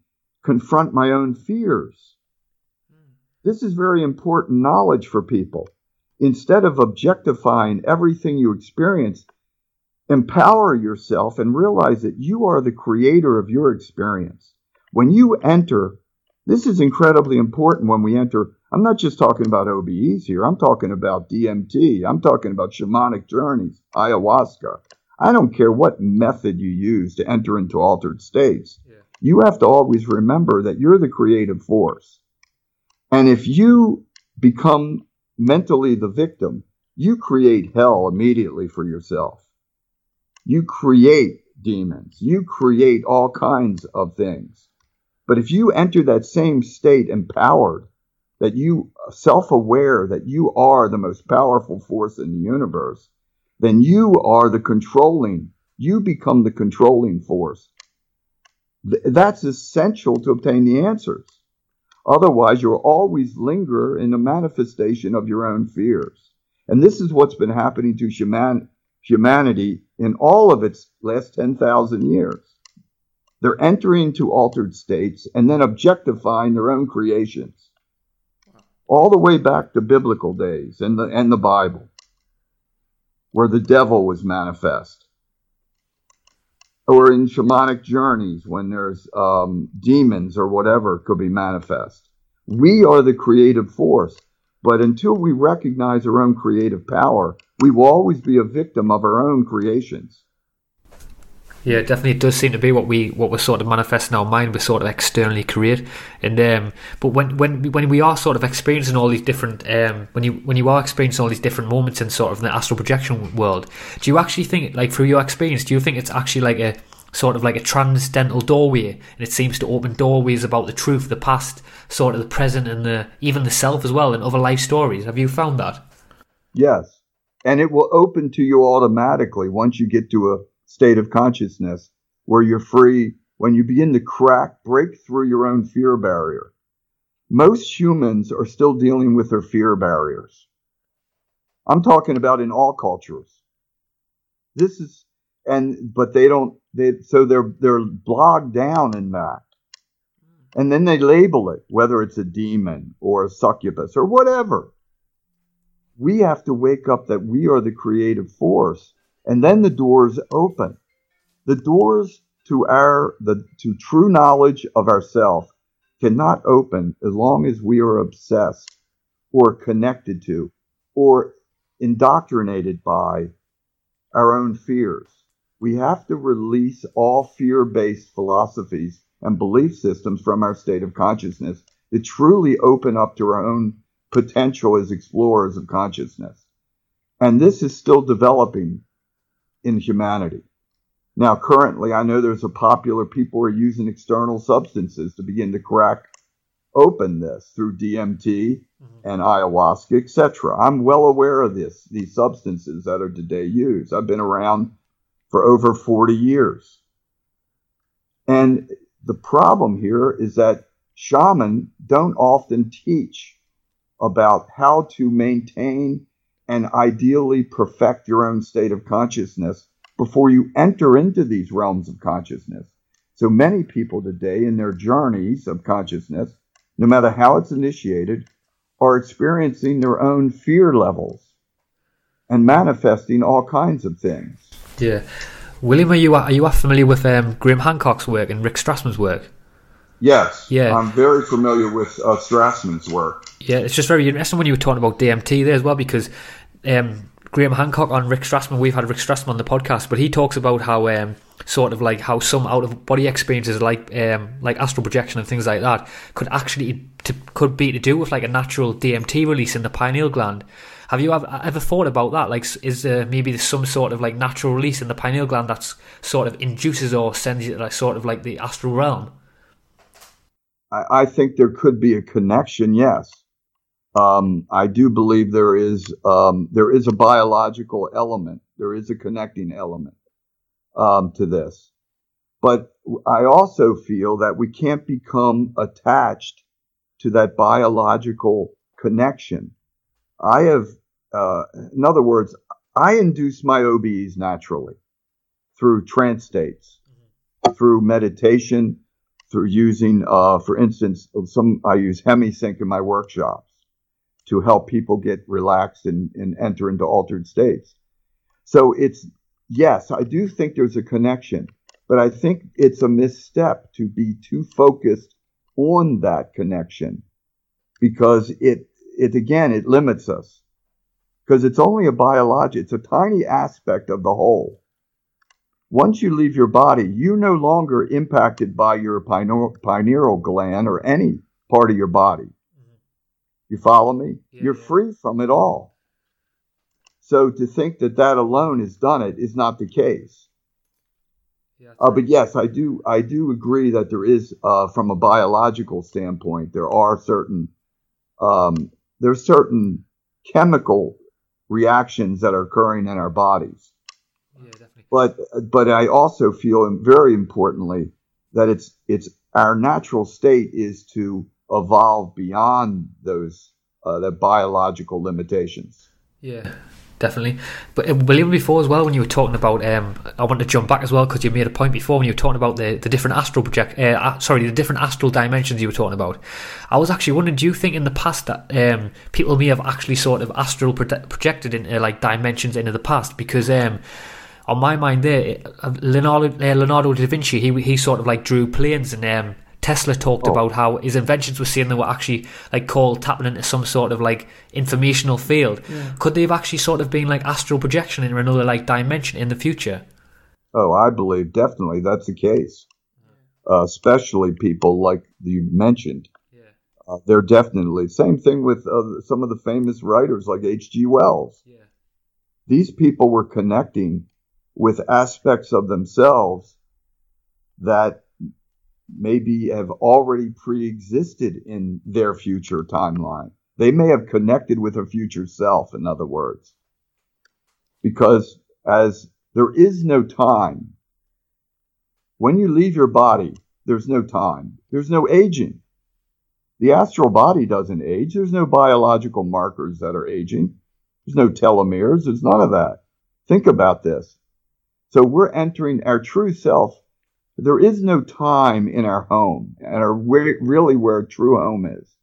confront my own fears. This is very important knowledge for people. Instead of objectifying everything you experience, Empower yourself and realize that you are the creator of your experience. When you enter, this is incredibly important when we enter. I'm not just talking about OBEs here. I'm talking about DMT. I'm talking about shamanic journeys, ayahuasca. I don't care what method you use to enter into altered states. Yeah. You have to always remember that you're the creative force. And if you become mentally the victim, you create hell immediately for yourself. You create demons. You create all kinds of things. But if you enter that same state empowered, that you self aware that you are the most powerful force in the universe, then you are the controlling, you become the controlling force. That's essential to obtain the answers. Otherwise, you'll always linger in the manifestation of your own fears. And this is what's been happening to humanity in all of its last 10,000 years. They're entering to altered states and then objectifying their own creations. All the way back to biblical days and the, and the Bible, where the devil was manifest. Or in shamanic journeys when there's um, demons or whatever could be manifest. We are the creative force. But until we recognize our own creative power, we will always be a victim of our own creations. Yeah, definitely, it does seem to be what we what we're sort of manifest in our mind. We're sort of externally create, and um, but when when when we are sort of experiencing all these different um, when you when you are experiencing all these different moments in sort of the astral projection world, do you actually think like through your experience, do you think it's actually like a sort of like a transcendental doorway, and it seems to open doorways about the truth, the past, sort of the present, and the even the self as well, and other life stories. Have you found that? Yes, and it will open to you automatically once you get to a state of consciousness where you're free. When you begin to crack, break through your own fear barrier. Most humans are still dealing with their fear barriers. I'm talking about in all cultures. This is and but they don't they so they're they're bogged down in that and then they label it whether it's a demon or a succubus or whatever we have to wake up that we are the creative force and then the doors open the doors to our the to true knowledge of ourself cannot open as long as we are obsessed or connected to or indoctrinated by our own fears we have to release all fear based philosophies and belief systems from our state of consciousness to truly open up to our own potential as explorers of consciousness. And this is still developing in humanity. Now, currently, I know there's a popular people are using external substances to begin to crack open this through DMT mm-hmm. and ayahuasca, etc. I'm well aware of this, these substances that are today used. I've been around for over 40 years. And the problem here is that shamans don't often teach about how to maintain and ideally perfect your own state of consciousness before you enter into these realms of consciousness. So many people today in their journeys of consciousness, no matter how it's initiated, are experiencing their own fear levels and manifesting all kinds of things. Yeah. William, are you are you familiar with um, Graham Hancock's work and Rick Strassman's work? Yes. Yeah. I'm very familiar with uh, Strassman's work. Yeah, it's just very interesting when you were talking about DMT there as well because um, Graham Hancock on Rick Strassman, we've had Rick Strassman on the podcast, but he talks about how um, sort of like how some out of body experiences like um, like astral projection and things like that could actually to, could be to do with like a natural DMT release in the pineal gland. Have you ever, ever thought about that? Like, is there maybe some sort of like natural release in the pineal gland that's sort of induces or sends you to like sort of like the astral realm? I, I think there could be a connection. Yes, um, I do believe there is um, there is a biological element. There is a connecting element um, to this, but I also feel that we can't become attached to that biological connection I have, uh, in other words, I induce my OBEs naturally through trance states, mm-hmm. through meditation, through using, uh, for instance, some I use HemiSync in my workshops to help people get relaxed and, and enter into altered states. So it's yes, I do think there's a connection, but I think it's a misstep to be too focused on that connection because it it again, it limits us because it's only a biologic, it's a tiny aspect of the whole. Once you leave your body, you're no longer impacted by your pineal gland or any part of your body. Mm-hmm. You follow me? Yeah, you're yeah. free from it all. So to think that that alone has done it is not the case. Yeah, uh, but yes, I do. I do agree that there is, uh, from a biological standpoint, there are certain um, there's certain chemical reactions that are occurring in our bodies. Yeah, definitely. But but I also feel very importantly that it's it's our natural state is to evolve beyond those uh, the biological limitations. Yeah, definitely. But uh, William, before as well, when you were talking about, um, I want to jump back as well because you made a point before when you were talking about the, the different astral project, uh, sorry, the different astral dimensions you were talking about. I was actually wondering, do you think in the past that um, people may have actually sort of astral projected into like dimensions into the past? Because um, on my mind, there, uh, Leonardo, uh, Leonardo da Vinci, he he sort of like drew planes and um, Tesla talked oh. about how his inventions were saying they were actually like called tapping into some sort of like informational field. Yeah. Could they have actually sort of been like astral projection into another like dimension in the future? Oh, I believe definitely that's the case. Uh, especially people like you mentioned. Yeah. Uh, they're definitely same thing with uh, some of the famous writers like H.G. Wells. Yeah. These people were connecting with aspects of themselves that maybe have already pre-existed in their future timeline. They may have connected with a future self, in other words. Because as there is no time, when you leave your body, there's no time. There's no aging. The astral body doesn't age. There's no biological markers that are aging. There's no telomeres. There's none of that. Think about this. So we're entering our true self. There is no time in our home and are really where true home is.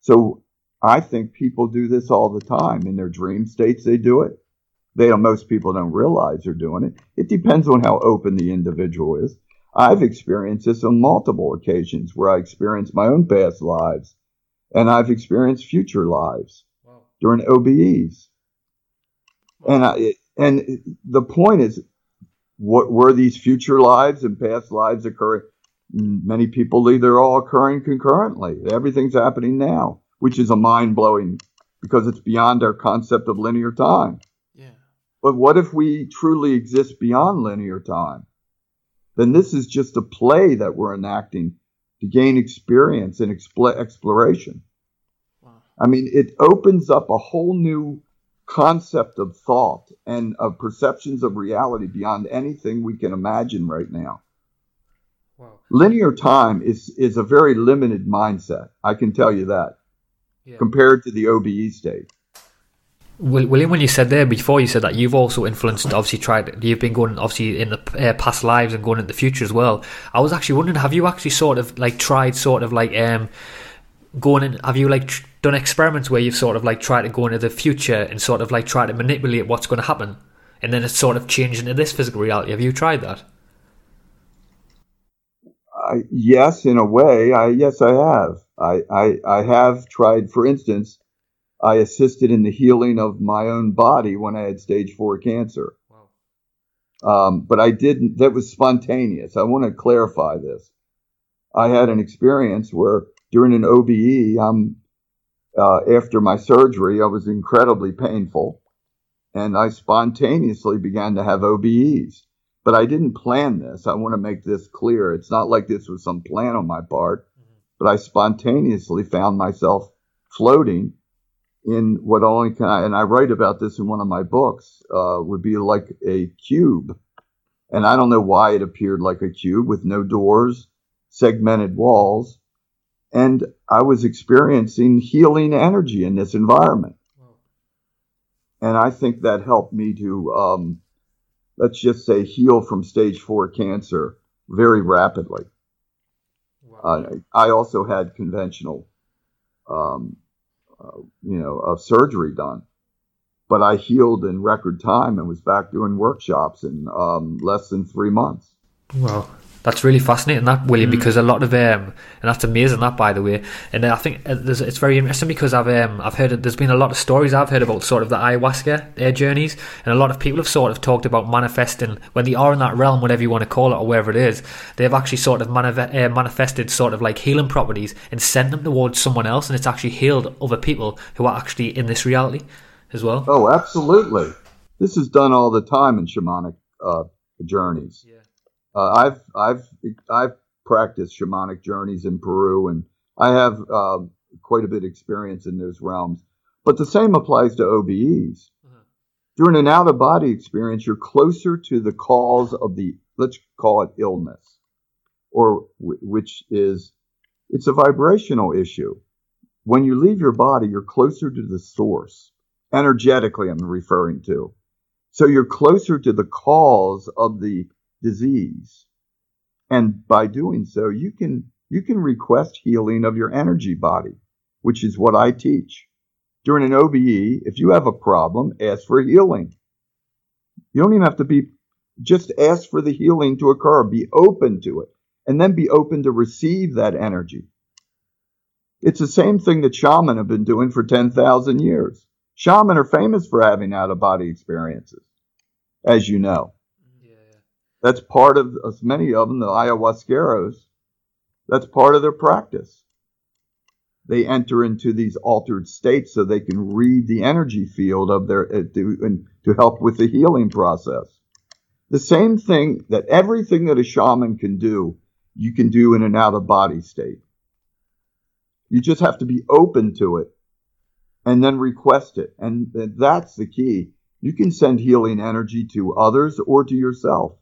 So I think people do this all the time in their dream states. They do it. They most people don't realize they're doing it. It depends on how open the individual is. I've experienced this on multiple occasions where I experienced my own past lives and I've experienced future lives wow. during OBEs. Wow. And I, and the point is, what were these future lives and past lives occurring? Many people believe they're all occurring concurrently. Everything's happening now, which is a mind blowing because it's beyond our concept of linear time. Yeah. But what if we truly exist beyond linear time? then this is just a play that we're enacting to gain experience and exploration. Wow. I mean, it opens up a whole new concept of thought and of perceptions of reality beyond anything we can imagine right now. Wow. Linear time is, is a very limited mindset. I can tell you that yeah. compared to the OBE state. William, when you said there before, you said that you've also influenced, obviously, tried, you've been going, obviously, in the uh, past lives and going into the future as well. I was actually wondering, have you actually sort of like tried, sort of like, um, going in, have you like tr- done experiments where you've sort of like tried to go into the future and sort of like try to manipulate what's going to happen? And then it's sort of changed into this physical reality. Have you tried that? Uh, yes, in a way. I yes, I have. I, I I have tried. For instance, I assisted in the healing of my own body when I had stage four cancer. Wow. Um, but I didn't, that was spontaneous. I want to clarify this. I had an experience where during an OBE, um, uh, after my surgery, I was incredibly painful and I spontaneously began to have OBEs. But I didn't plan this. I want to make this clear. It's not like this was some plan on my part, mm-hmm. but I spontaneously found myself floating in what only can I, and I write about this in one of my books, uh, would be like a cube. And I don't know why it appeared like a cube with no doors, segmented walls. And I was experiencing healing energy in this environment. And I think that helped me to, um, let's just say, heal from stage four cancer very rapidly. Wow. Uh, I also had conventional um, uh, you know, of surgery done. But I healed in record time and was back doing workshops in um, less than three months. Wow. That's really fascinating, that William, mm. because a lot of um, and that's amazing, that by the way. And I think uh, it's very interesting because I've um, I've heard there's been a lot of stories I've heard about sort of the ayahuasca uh, journeys, and a lot of people have sort of talked about manifesting when they are in that realm, whatever you want to call it or wherever it is. They've actually sort of manif- uh, manifested sort of like healing properties and sent them towards someone else, and it's actually healed other people who are actually in this reality as well. Oh, absolutely. This is done all the time in shamanic uh, journeys. Yeah. Uh, I've I've I've practiced shamanic journeys in Peru, and I have uh, quite a bit of experience in those realms. But the same applies to OBEs. Uh-huh. During an out of body experience, you're closer to the cause of the let's call it illness, or w- which is it's a vibrational issue. When you leave your body, you're closer to the source. Energetically, I'm referring to. So you're closer to the cause of the disease. And by doing so, you can, you can request healing of your energy body, which is what I teach. During an OBE, if you have a problem, ask for healing. You don't even have to be, just ask for the healing to occur. Be open to it and then be open to receive that energy. It's the same thing that shaman have been doing for 10,000 years. Shaman are famous for having out of body experiences, as you know. That's part of as many of them, the ayahuasqueros. That's part of their practice. They enter into these altered states so they can read the energy field of their uh, to, and to help with the healing process. The same thing that everything that a shaman can do, you can do in an out of body state. You just have to be open to it and then request it. And that's the key. You can send healing energy to others or to yourself.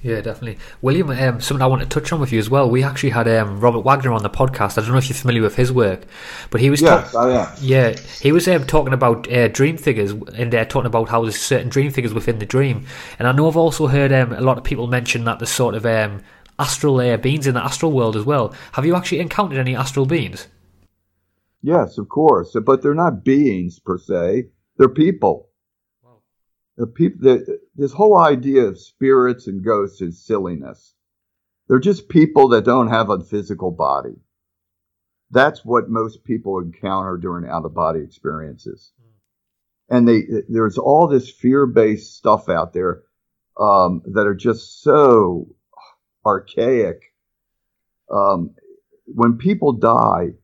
Yeah, definitely. William, um, something I want to touch on with you as well. We actually had um, Robert Waggoner on the podcast. I don't know if you're familiar with his work, but he was yes, ta- I am. Yeah, he was um, talking about uh, dream figures and uh, talking about how there's certain dream figures within the dream. And I know I've also heard um, a lot of people mention that there's sort of um, astral uh, beings in the astral world as well. Have you actually encountered any astral beings? Yes, of course, but they're not beings per se. They're people the people, the, this whole idea of spirits and ghosts is silliness. They're just people that don't have a physical body. That's what most people encounter during out of body experiences. And they, there's all this fear based stuff out there um, that are just so archaic. Um, when people die,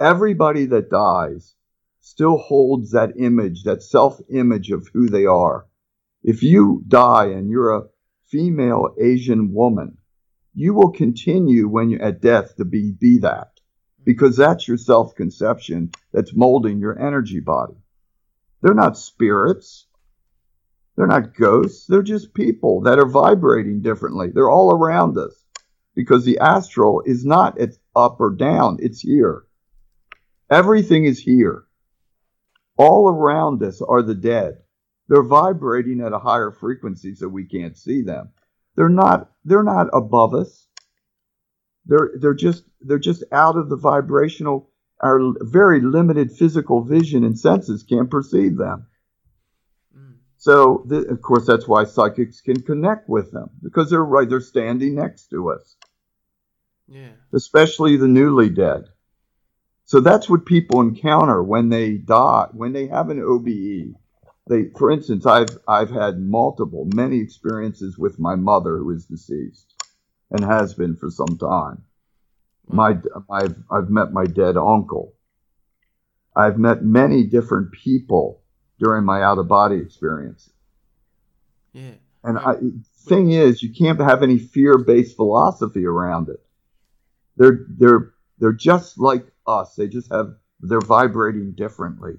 everybody that dies still holds that image, that self image of who they are. If you die and you're a female Asian woman, you will continue when you're at death to be, be that because that's your self conception that's molding your energy body. They're not spirits. They're not ghosts. They're just people that are vibrating differently. They're all around us because the astral is not up or down. It's here. Everything is here. All around us are the dead. They're vibrating at a higher frequency so we can't see them. They're not they're not above us. They're they're just they're just out of the vibrational our very limited physical vision and senses can't perceive them. Mm. So, the, of course, that's why psychics can connect with them because they're right, they're standing next to us. Yeah. Especially the newly dead. So that's what people encounter when they die, when they have an OBE they, for instance, I've I've had multiple, many experiences with my mother who is deceased and has been for some time. My I've I've met my dead uncle. I've met many different people during my out of body experience. Yeah. And I, thing is, you can't have any fear based philosophy around it. They're they're they're just like us. They just have they're vibrating differently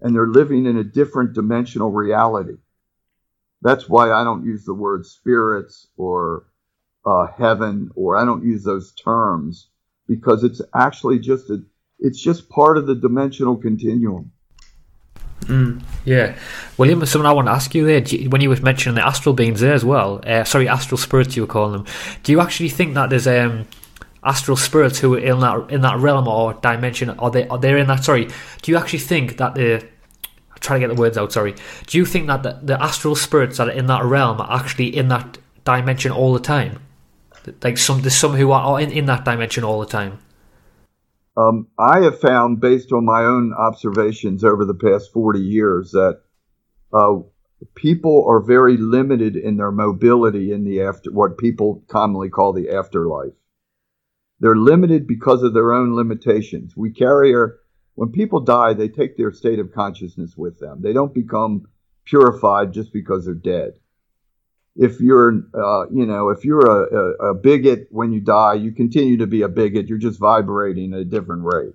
and they're living in a different dimensional reality. That's why I don't use the word spirits or uh, heaven, or I don't use those terms because it's actually just a, it's just part of the dimensional continuum. Mm, yeah, William, something I want to ask you there. You, when you were mentioning the astral beings there as well, uh, sorry, astral spirits you were calling them. Do you actually think that there's um, astral spirits who are in that in that realm or dimension are they are they in that sorry do you actually think that the I'm trying to get the words out sorry. Do you think that the, the astral spirits that are in that realm are actually in that dimension all the time? Like some there's some who are in, in that dimension all the time. Um, I have found based on my own observations over the past 40 years that uh, people are very limited in their mobility in the after what people commonly call the afterlife they're limited because of their own limitations. We carry our, when people die, they take their state of consciousness with them. They don't become purified just because they're dead. If you're, uh, you know, if you're a, a, a, bigot when you die, you continue to be a bigot. You're just vibrating at a different rate.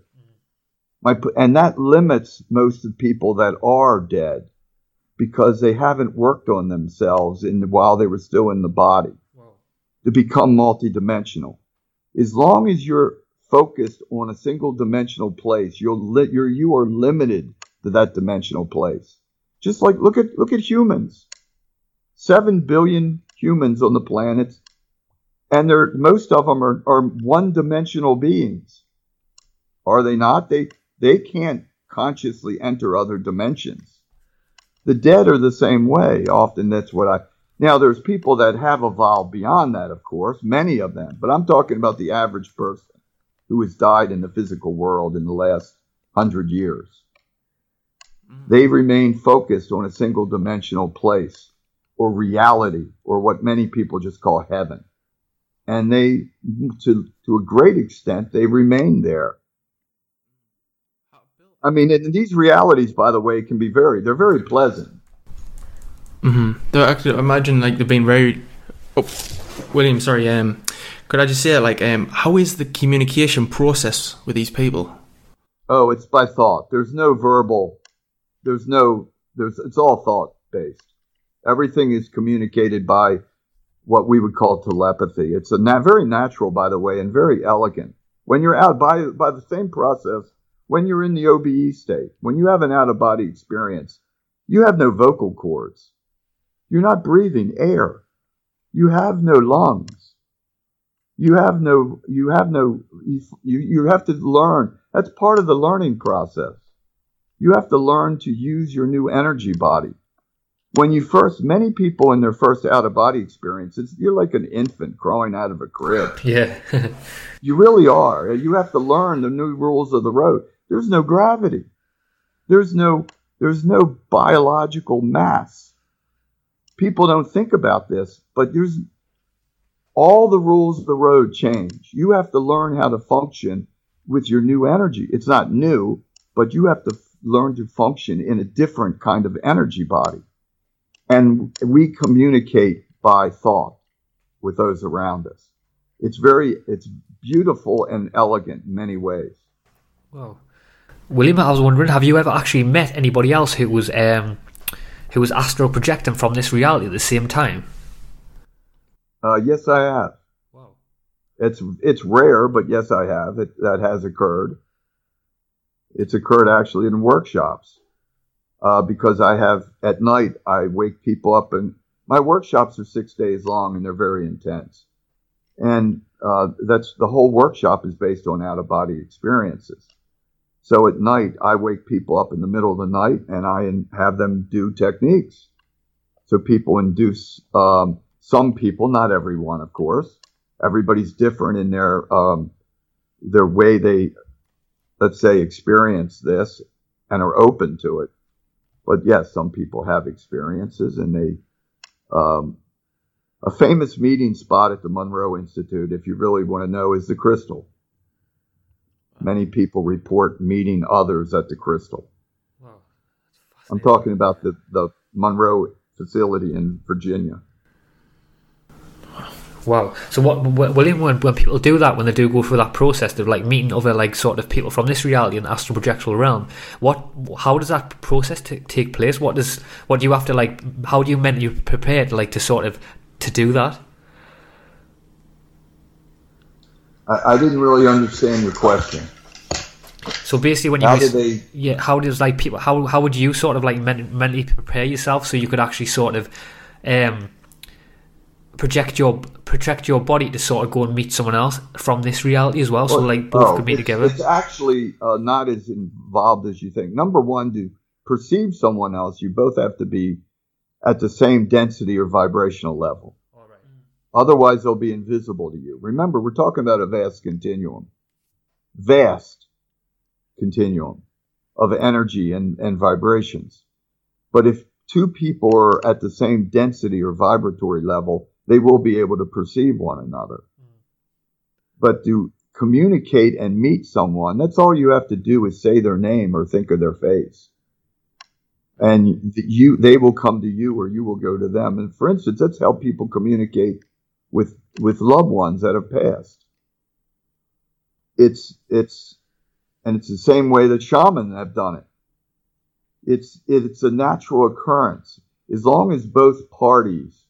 My, and that limits most of people that are dead because they haven't worked on themselves in while they were still in the body to become multidimensional as long as you're focused on a single dimensional place, you'll li- you're you are limited to that dimensional place. Just like look at look at humans. Seven billion humans on the planet, and they're most of them are, are one dimensional beings. Are they not? They they can't consciously enter other dimensions. The dead are the same way. Often that's what I now, there's people that have evolved beyond that, of course, many of them, but I'm talking about the average person who has died in the physical world in the last hundred years. Mm. They remain focused on a single dimensional place or reality or what many people just call heaven. And they, to, to a great extent, they remain there. I mean, and these realities, by the way, can be very, they're very pleasant Mm-hmm. Though actually, imagine like they've been very. Oh, William, sorry. Um, could I just say like um, how is the communication process with these people? Oh, it's by thought. There's no verbal. There's no. There's. It's all thought based. Everything is communicated by what we would call telepathy. It's a na- very natural, by the way, and very elegant. When you're out by by the same process, when you're in the OBE state, when you have an out of body experience, you have no vocal cords. You're not breathing air. You have no lungs. You have no. You have no. You you have to learn. That's part of the learning process. You have to learn to use your new energy body when you first, many people in their first out of body experiences, you're like an infant crawling out of a crib. Yeah. you really are. You have to learn the new rules of the road. There's no gravity. There's no, there's no biological mass. People don't think about this, but there's all the rules of the road change. You have to learn how to function with your new energy. It's not new, but you have to learn to function in a different kind of energy body. And we communicate by thought with those around us. It's very, it's beautiful and elegant in many ways. Wow. William, I was wondering, have you ever actually met anybody else who was um, who was astral projecting from this reality at the same time? Uh, yes, I have. Wow. It's it's rare, but yes, I have. It that has occurred. It's occurred actually in workshops uh, because I have at night I wake people up and my workshops are six days long and they're very intense, and uh, that's the whole workshop is based on out of body experiences. So at night I wake people up in the middle of the night and I have them do techniques. So people induce um, some people, not everyone, of course. Everybody's different in their um, their way they, let's say, experience this and are open to it. But yes, some people have experiences, and they. Um, a famous meeting spot at the Monroe Institute, if you really want to know, is the Crystal. Many people report meeting others at the Crystal. Wow. I'm talking about the, the Monroe facility in Virginia. Wow. So what, William, when, when people do that, when they do go through that process of like meeting other like sort of people from this reality and astral projectual realm, what, how does that process t- take place? What does, what do you have to like, how do you mentally prepare to like to sort of to do that? I, I didn't really understand your question. So basically, when you how they... yeah, how does like people how how would you sort of like mentally prepare yourself so you could actually sort of um project your project your body to sort of go and meet someone else from this reality as well. So like both could be together. It's actually uh, not as involved as you think. Number one, to perceive someone else, you both have to be at the same density or vibrational level. Otherwise, they'll be invisible to you. Remember, we're talking about a vast continuum, vast continuum of energy and, and vibrations. But if two people are at the same density or vibratory level, they will be able to perceive one another. Mm. But to communicate and meet someone, that's all you have to do is say their name or think of their face. And you, they will come to you or you will go to them. And for instance, that's how people communicate with, with loved ones that have passed. It's, it's, and it's the same way that shamans have done it. It's, it's a natural occurrence. As long as both parties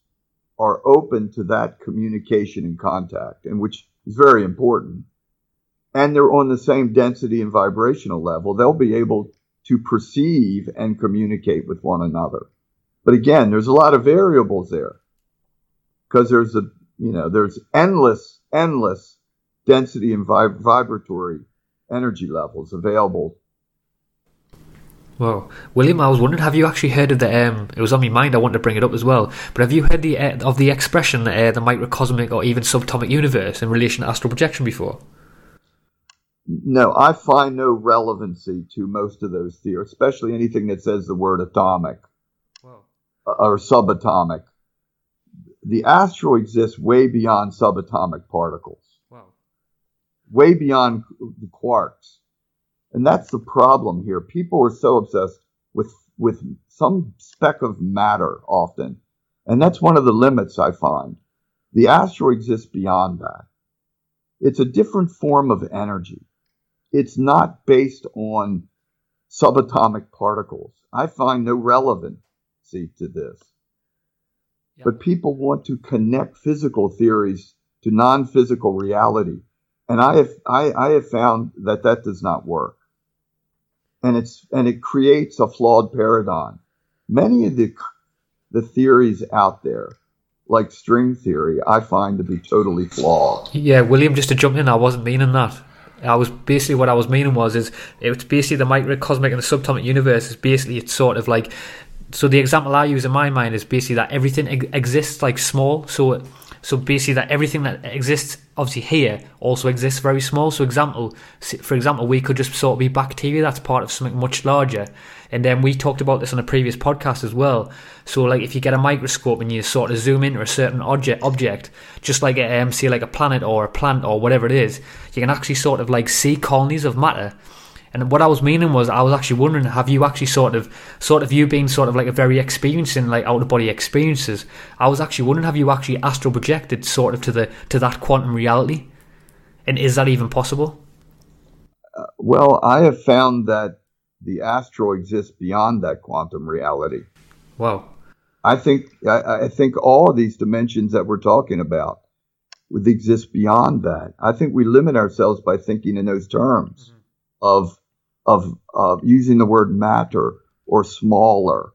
are open to that communication and contact, and which is very important, and they're on the same density and vibrational level, they'll be able to perceive and communicate with one another. But again, there's a lot of variables there because there's a, you know, there's endless, endless density and vib- vibratory energy levels available well, William, I was wondering, have you actually heard of the? Um, it was on my mind. I wanted to bring it up as well. But have you heard the uh, of the expression uh, the microcosmic or even subatomic universe in relation to astral projection before? No, I find no relevancy to most of those theories, especially anything that says the word atomic wow. or subatomic. The astral exists way beyond subatomic particles, wow. way beyond the quarks and that's the problem here. People are so obsessed with with some speck of matter often. And that's one of the limits I find. The astral exists beyond that. It's a different form of energy. It's not based on subatomic particles. I find no relevancy to this. Yep. But people want to connect physical theories to non physical reality. And I have, I, I have found that that does not work. And, it's, and it creates a flawed paradigm. Many of the, the theories out there, like string theory, I find to be totally flawed. Yeah, William, just to jump in, I wasn't meaning that. I was basically what I was meaning was is it's basically the microcosmic and the subatomic universe is basically it's sort of like so the example I use in my mind is basically that everything exists like small so so basically, that everything that exists obviously here also exists very small. So example, for example, we could just sort of be bacteria that's part of something much larger. And then we talked about this on a previous podcast as well. So like if you get a microscope and you sort of zoom into a certain object, object, just like um, say like a planet or a plant or whatever it is, you can actually sort of like see colonies of matter and what I was meaning was, I was actually wondering, have you actually sort of, sort of you being sort of like a very experienced in like out of body experiences? I was actually wondering, have you actually astral projected sort of to the to that quantum reality, and is that even possible? Uh, well, I have found that the astral exists beyond that quantum reality. Wow. I think I, I think all of these dimensions that we're talking about would exist beyond that. I think we limit ourselves by thinking in those terms mm-hmm. of of uh, using the word matter or smaller.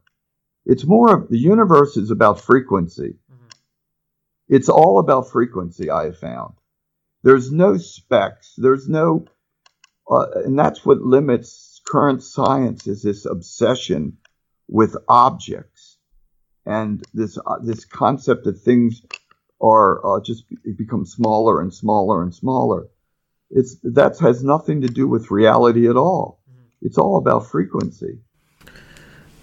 It's more of the universe is about frequency. Mm-hmm. It's all about frequency, I have found. There's no specs. There's no, uh, and that's what limits current science is this obsession with objects and this uh, this concept that things are uh, just become smaller and smaller and smaller. It's that has nothing to do with reality at all. It's all about frequency.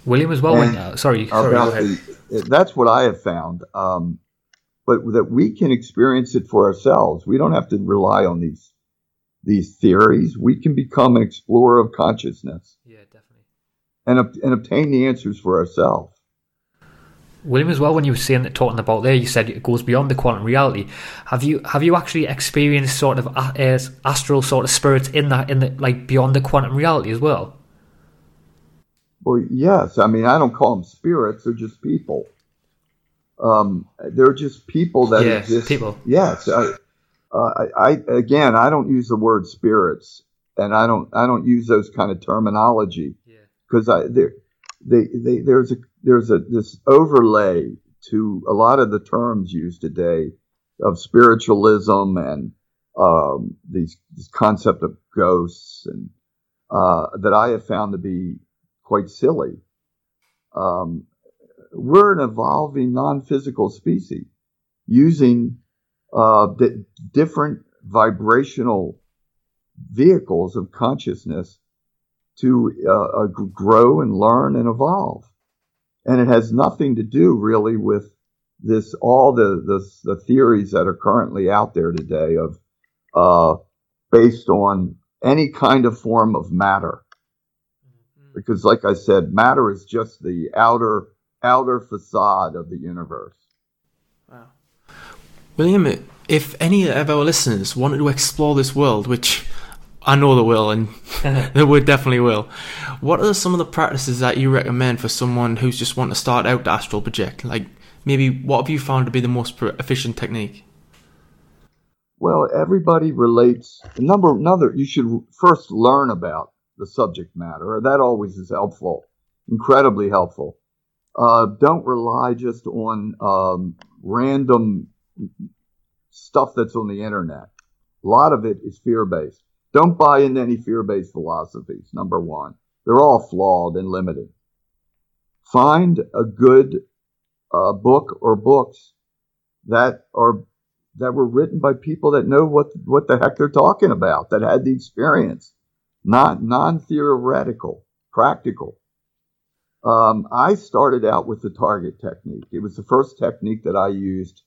William as well. Uh, sorry, sorry the, that's what I have found. Um, but that we can experience it for ourselves. We don't have to rely on these these theories. We can become an explorer of consciousness. Yeah, definitely. And and obtain the answers for ourselves. William, as well, when you were saying talking about there, you said it goes beyond the quantum reality. Have you have you actually experienced sort of uh, astral sort of spirits in that in the like beyond the quantum reality as well? Well, yes. I mean, I don't call them spirits; they're just people. Um, they're just people that yes, exist. People. Yes. I, uh, I, I again, I don't use the word spirits, and I don't I don't use those kind of terminology because I there they, they there's a there's a this overlay to a lot of the terms used today of spiritualism and um, these this concept of ghosts and uh, that I have found to be quite silly. Um, we're an evolving non-physical species using uh, d- different vibrational vehicles of consciousness to uh, uh, grow and learn and evolve. And it has nothing to do really with this all the the, the theories that are currently out there today of uh, based on any kind of form of matter. Mm-hmm. because like i said matter is just the outer outer facade of the universe. Wow. William if any of our listeners wanted to explore this world which I know they will, and they would definitely will. What are some of the practices that you recommend for someone who's just want to start out to astral project? Like, maybe what have you found to be the most efficient technique? Well, everybody relates. Number another, you should first learn about the subject matter. That always is helpful, incredibly helpful. Uh, don't rely just on um, random stuff that's on the internet. A lot of it is fear based. Don't buy into any fear based philosophies, number one. They're all flawed and limited. Find a good uh, book or books that are that were written by people that know what what the heck they're talking about, that had the experience, not non theoretical, practical. Um, I started out with the target technique. It was the first technique that I used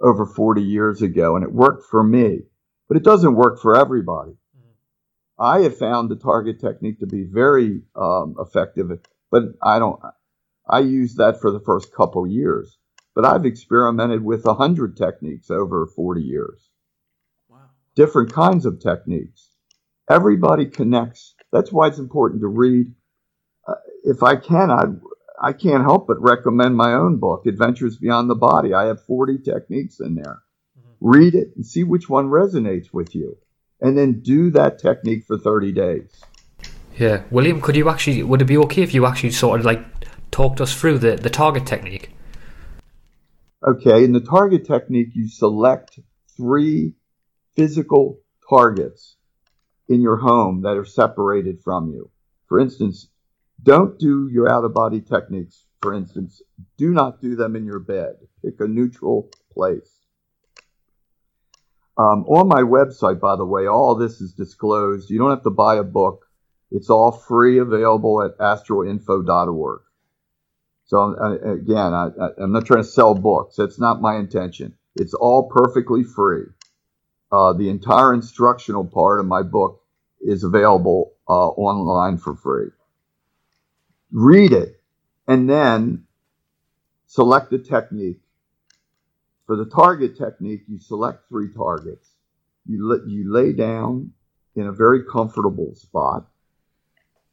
over 40 years ago, and it worked for me. But it doesn't work for everybody. I have found the target technique to be very um, effective but I don't. I used that for the first couple years, but I've experimented with a hundred techniques over 40 years. Wow. Different kinds of techniques. Everybody connects. That's why it's important to read. Uh, if I can, I I can't help but recommend my own book, Adventures Beyond the Body. I have 40 techniques in there. Mm-hmm. Read it and see which one resonates with you, and then do that technique for 30 days. Yeah, William, could you actually? Would it be okay if you actually sort of like talked us through the the target technique? Okay, in the target technique, you select three physical targets in your home that are separated from you. For instance, don't do your out of body techniques. For instance, do not do them in your bed. Pick a neutral place. Um, on my website, by the way, all this is disclosed. You don't have to buy a book. It's all free, available at astralinfo.org. So uh, again, I, am not trying to sell books. That's not my intention. It's all perfectly free. Uh, the entire instructional part of my book is available uh, online for free. Read it and then select a technique. For the target technique, you select three targets. You, you lay down in a very comfortable spot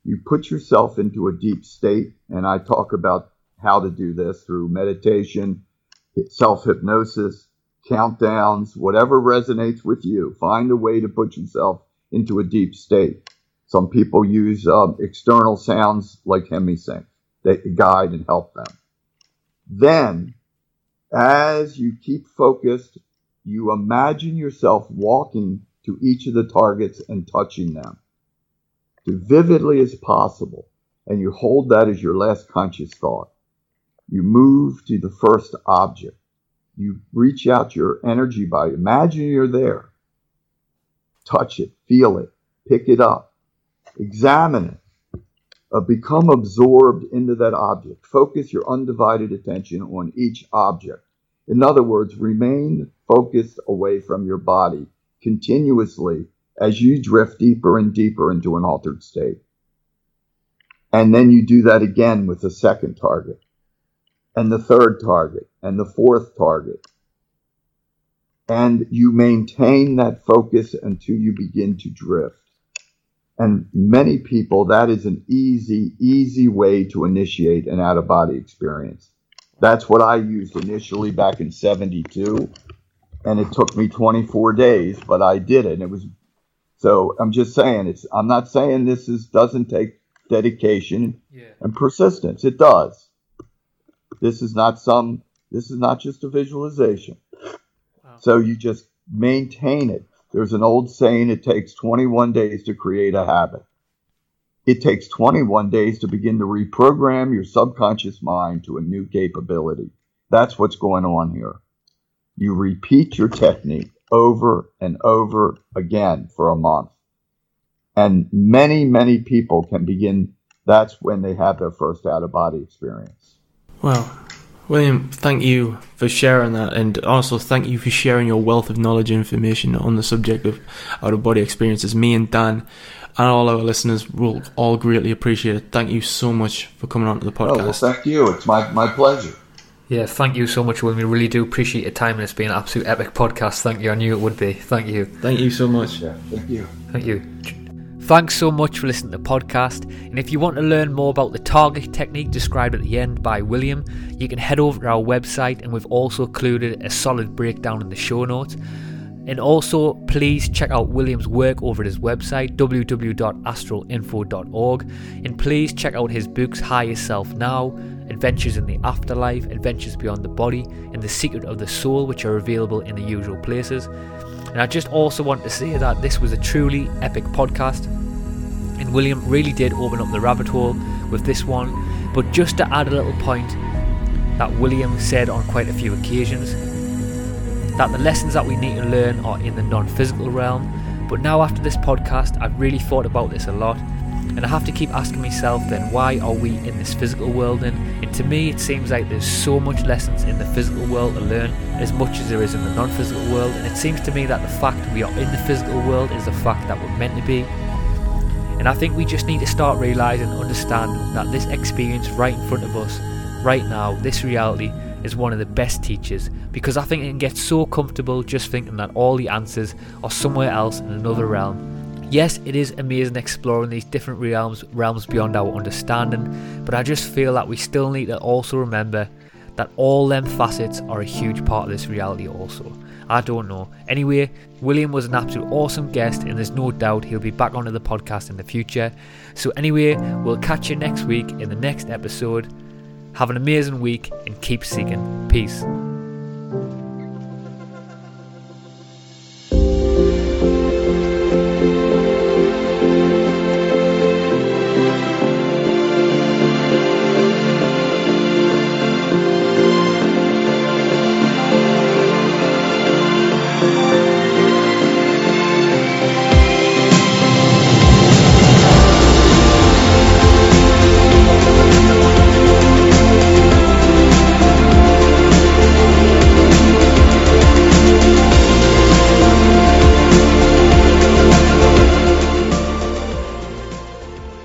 you put yourself into a deep state, and I talk about how to do this through meditation, self hypnosis, countdowns, whatever resonates with you. Find a way to put yourself into a deep state. Some people use um, external sounds like HemiSync that guide and help them. Then, as you keep focused, you imagine yourself walking to each of the targets and touching them as vividly as possible, and you hold that as your last conscious thought. You move to the first object. You reach out your energy body. Imagine you're there. Touch it, feel it, pick it up, examine it. Uh, become absorbed into that object. Focus your undivided attention on each object. In other words, remain focused away from your body continuously as you drift deeper and deeper into an altered state. And then you do that again with the second target, and the third target, and the fourth target. And you maintain that focus until you begin to drift. And many people, that is an easy, easy way to initiate an out of body experience. That's what I used initially back in 72. And it took me 24 days, but I did it. And it was so I'm just saying it's I'm not saying this is doesn't take dedication yeah. and persistence. It does. This is not some this is not just a visualization. Wow. So you just maintain it. There's an old saying it takes 21 days to create a habit. It takes 21 days to begin to reprogram your subconscious mind to a new capability. That's what's going on here. You repeat your technique over and over again for a month. And many, many people can begin, that's when they have their first out of body experience. Well, William, thank you for sharing that, and also thank you for sharing your wealth of knowledge and information on the subject of out of body experiences. Me and Dan and all our listeners will all greatly appreciate it. Thank you so much for coming on to the podcast. Oh, well, thank you. It's my, my pleasure. Yeah, thank you so much, William. We really do appreciate your time, and it's been an absolute epic podcast. Thank you. I knew it would be. Thank you. Thank you so much. Yeah, thank you. Thank you. Thanks so much for listening to the podcast. And if you want to learn more about the target technique described at the end by William, you can head over to our website, and we've also included a solid breakdown in the show notes. And also, please check out William's work over at his website, www.astralinfo.org. And please check out his books, Higher Self Now, Adventures in the Afterlife, Adventures Beyond the Body, and The Secret of the Soul, which are available in the usual places. And I just also want to say that this was a truly epic podcast. And William really did open up the rabbit hole with this one. But just to add a little point that William said on quite a few occasions, that the lessons that we need to learn are in the non physical realm. But now, after this podcast, I've really thought about this a lot, and I have to keep asking myself then, why are we in this physical world? And, and to me, it seems like there's so much lessons in the physical world to learn as much as there is in the non physical world. And it seems to me that the fact we are in the physical world is the fact that we're meant to be. And I think we just need to start realizing and understanding that this experience right in front of us, right now, this reality, is one of the best teachers because I think it can get so comfortable just thinking that all the answers are somewhere else in another realm. Yes, it is amazing exploring these different realms realms beyond our understanding, but I just feel that we still need to also remember that all them facets are a huge part of this reality also. I don't know. Anyway, William was an absolute awesome guest, and there's no doubt he'll be back onto the podcast in the future. So, anyway, we'll catch you next week in the next episode. Have an amazing week and keep seeking. Peace.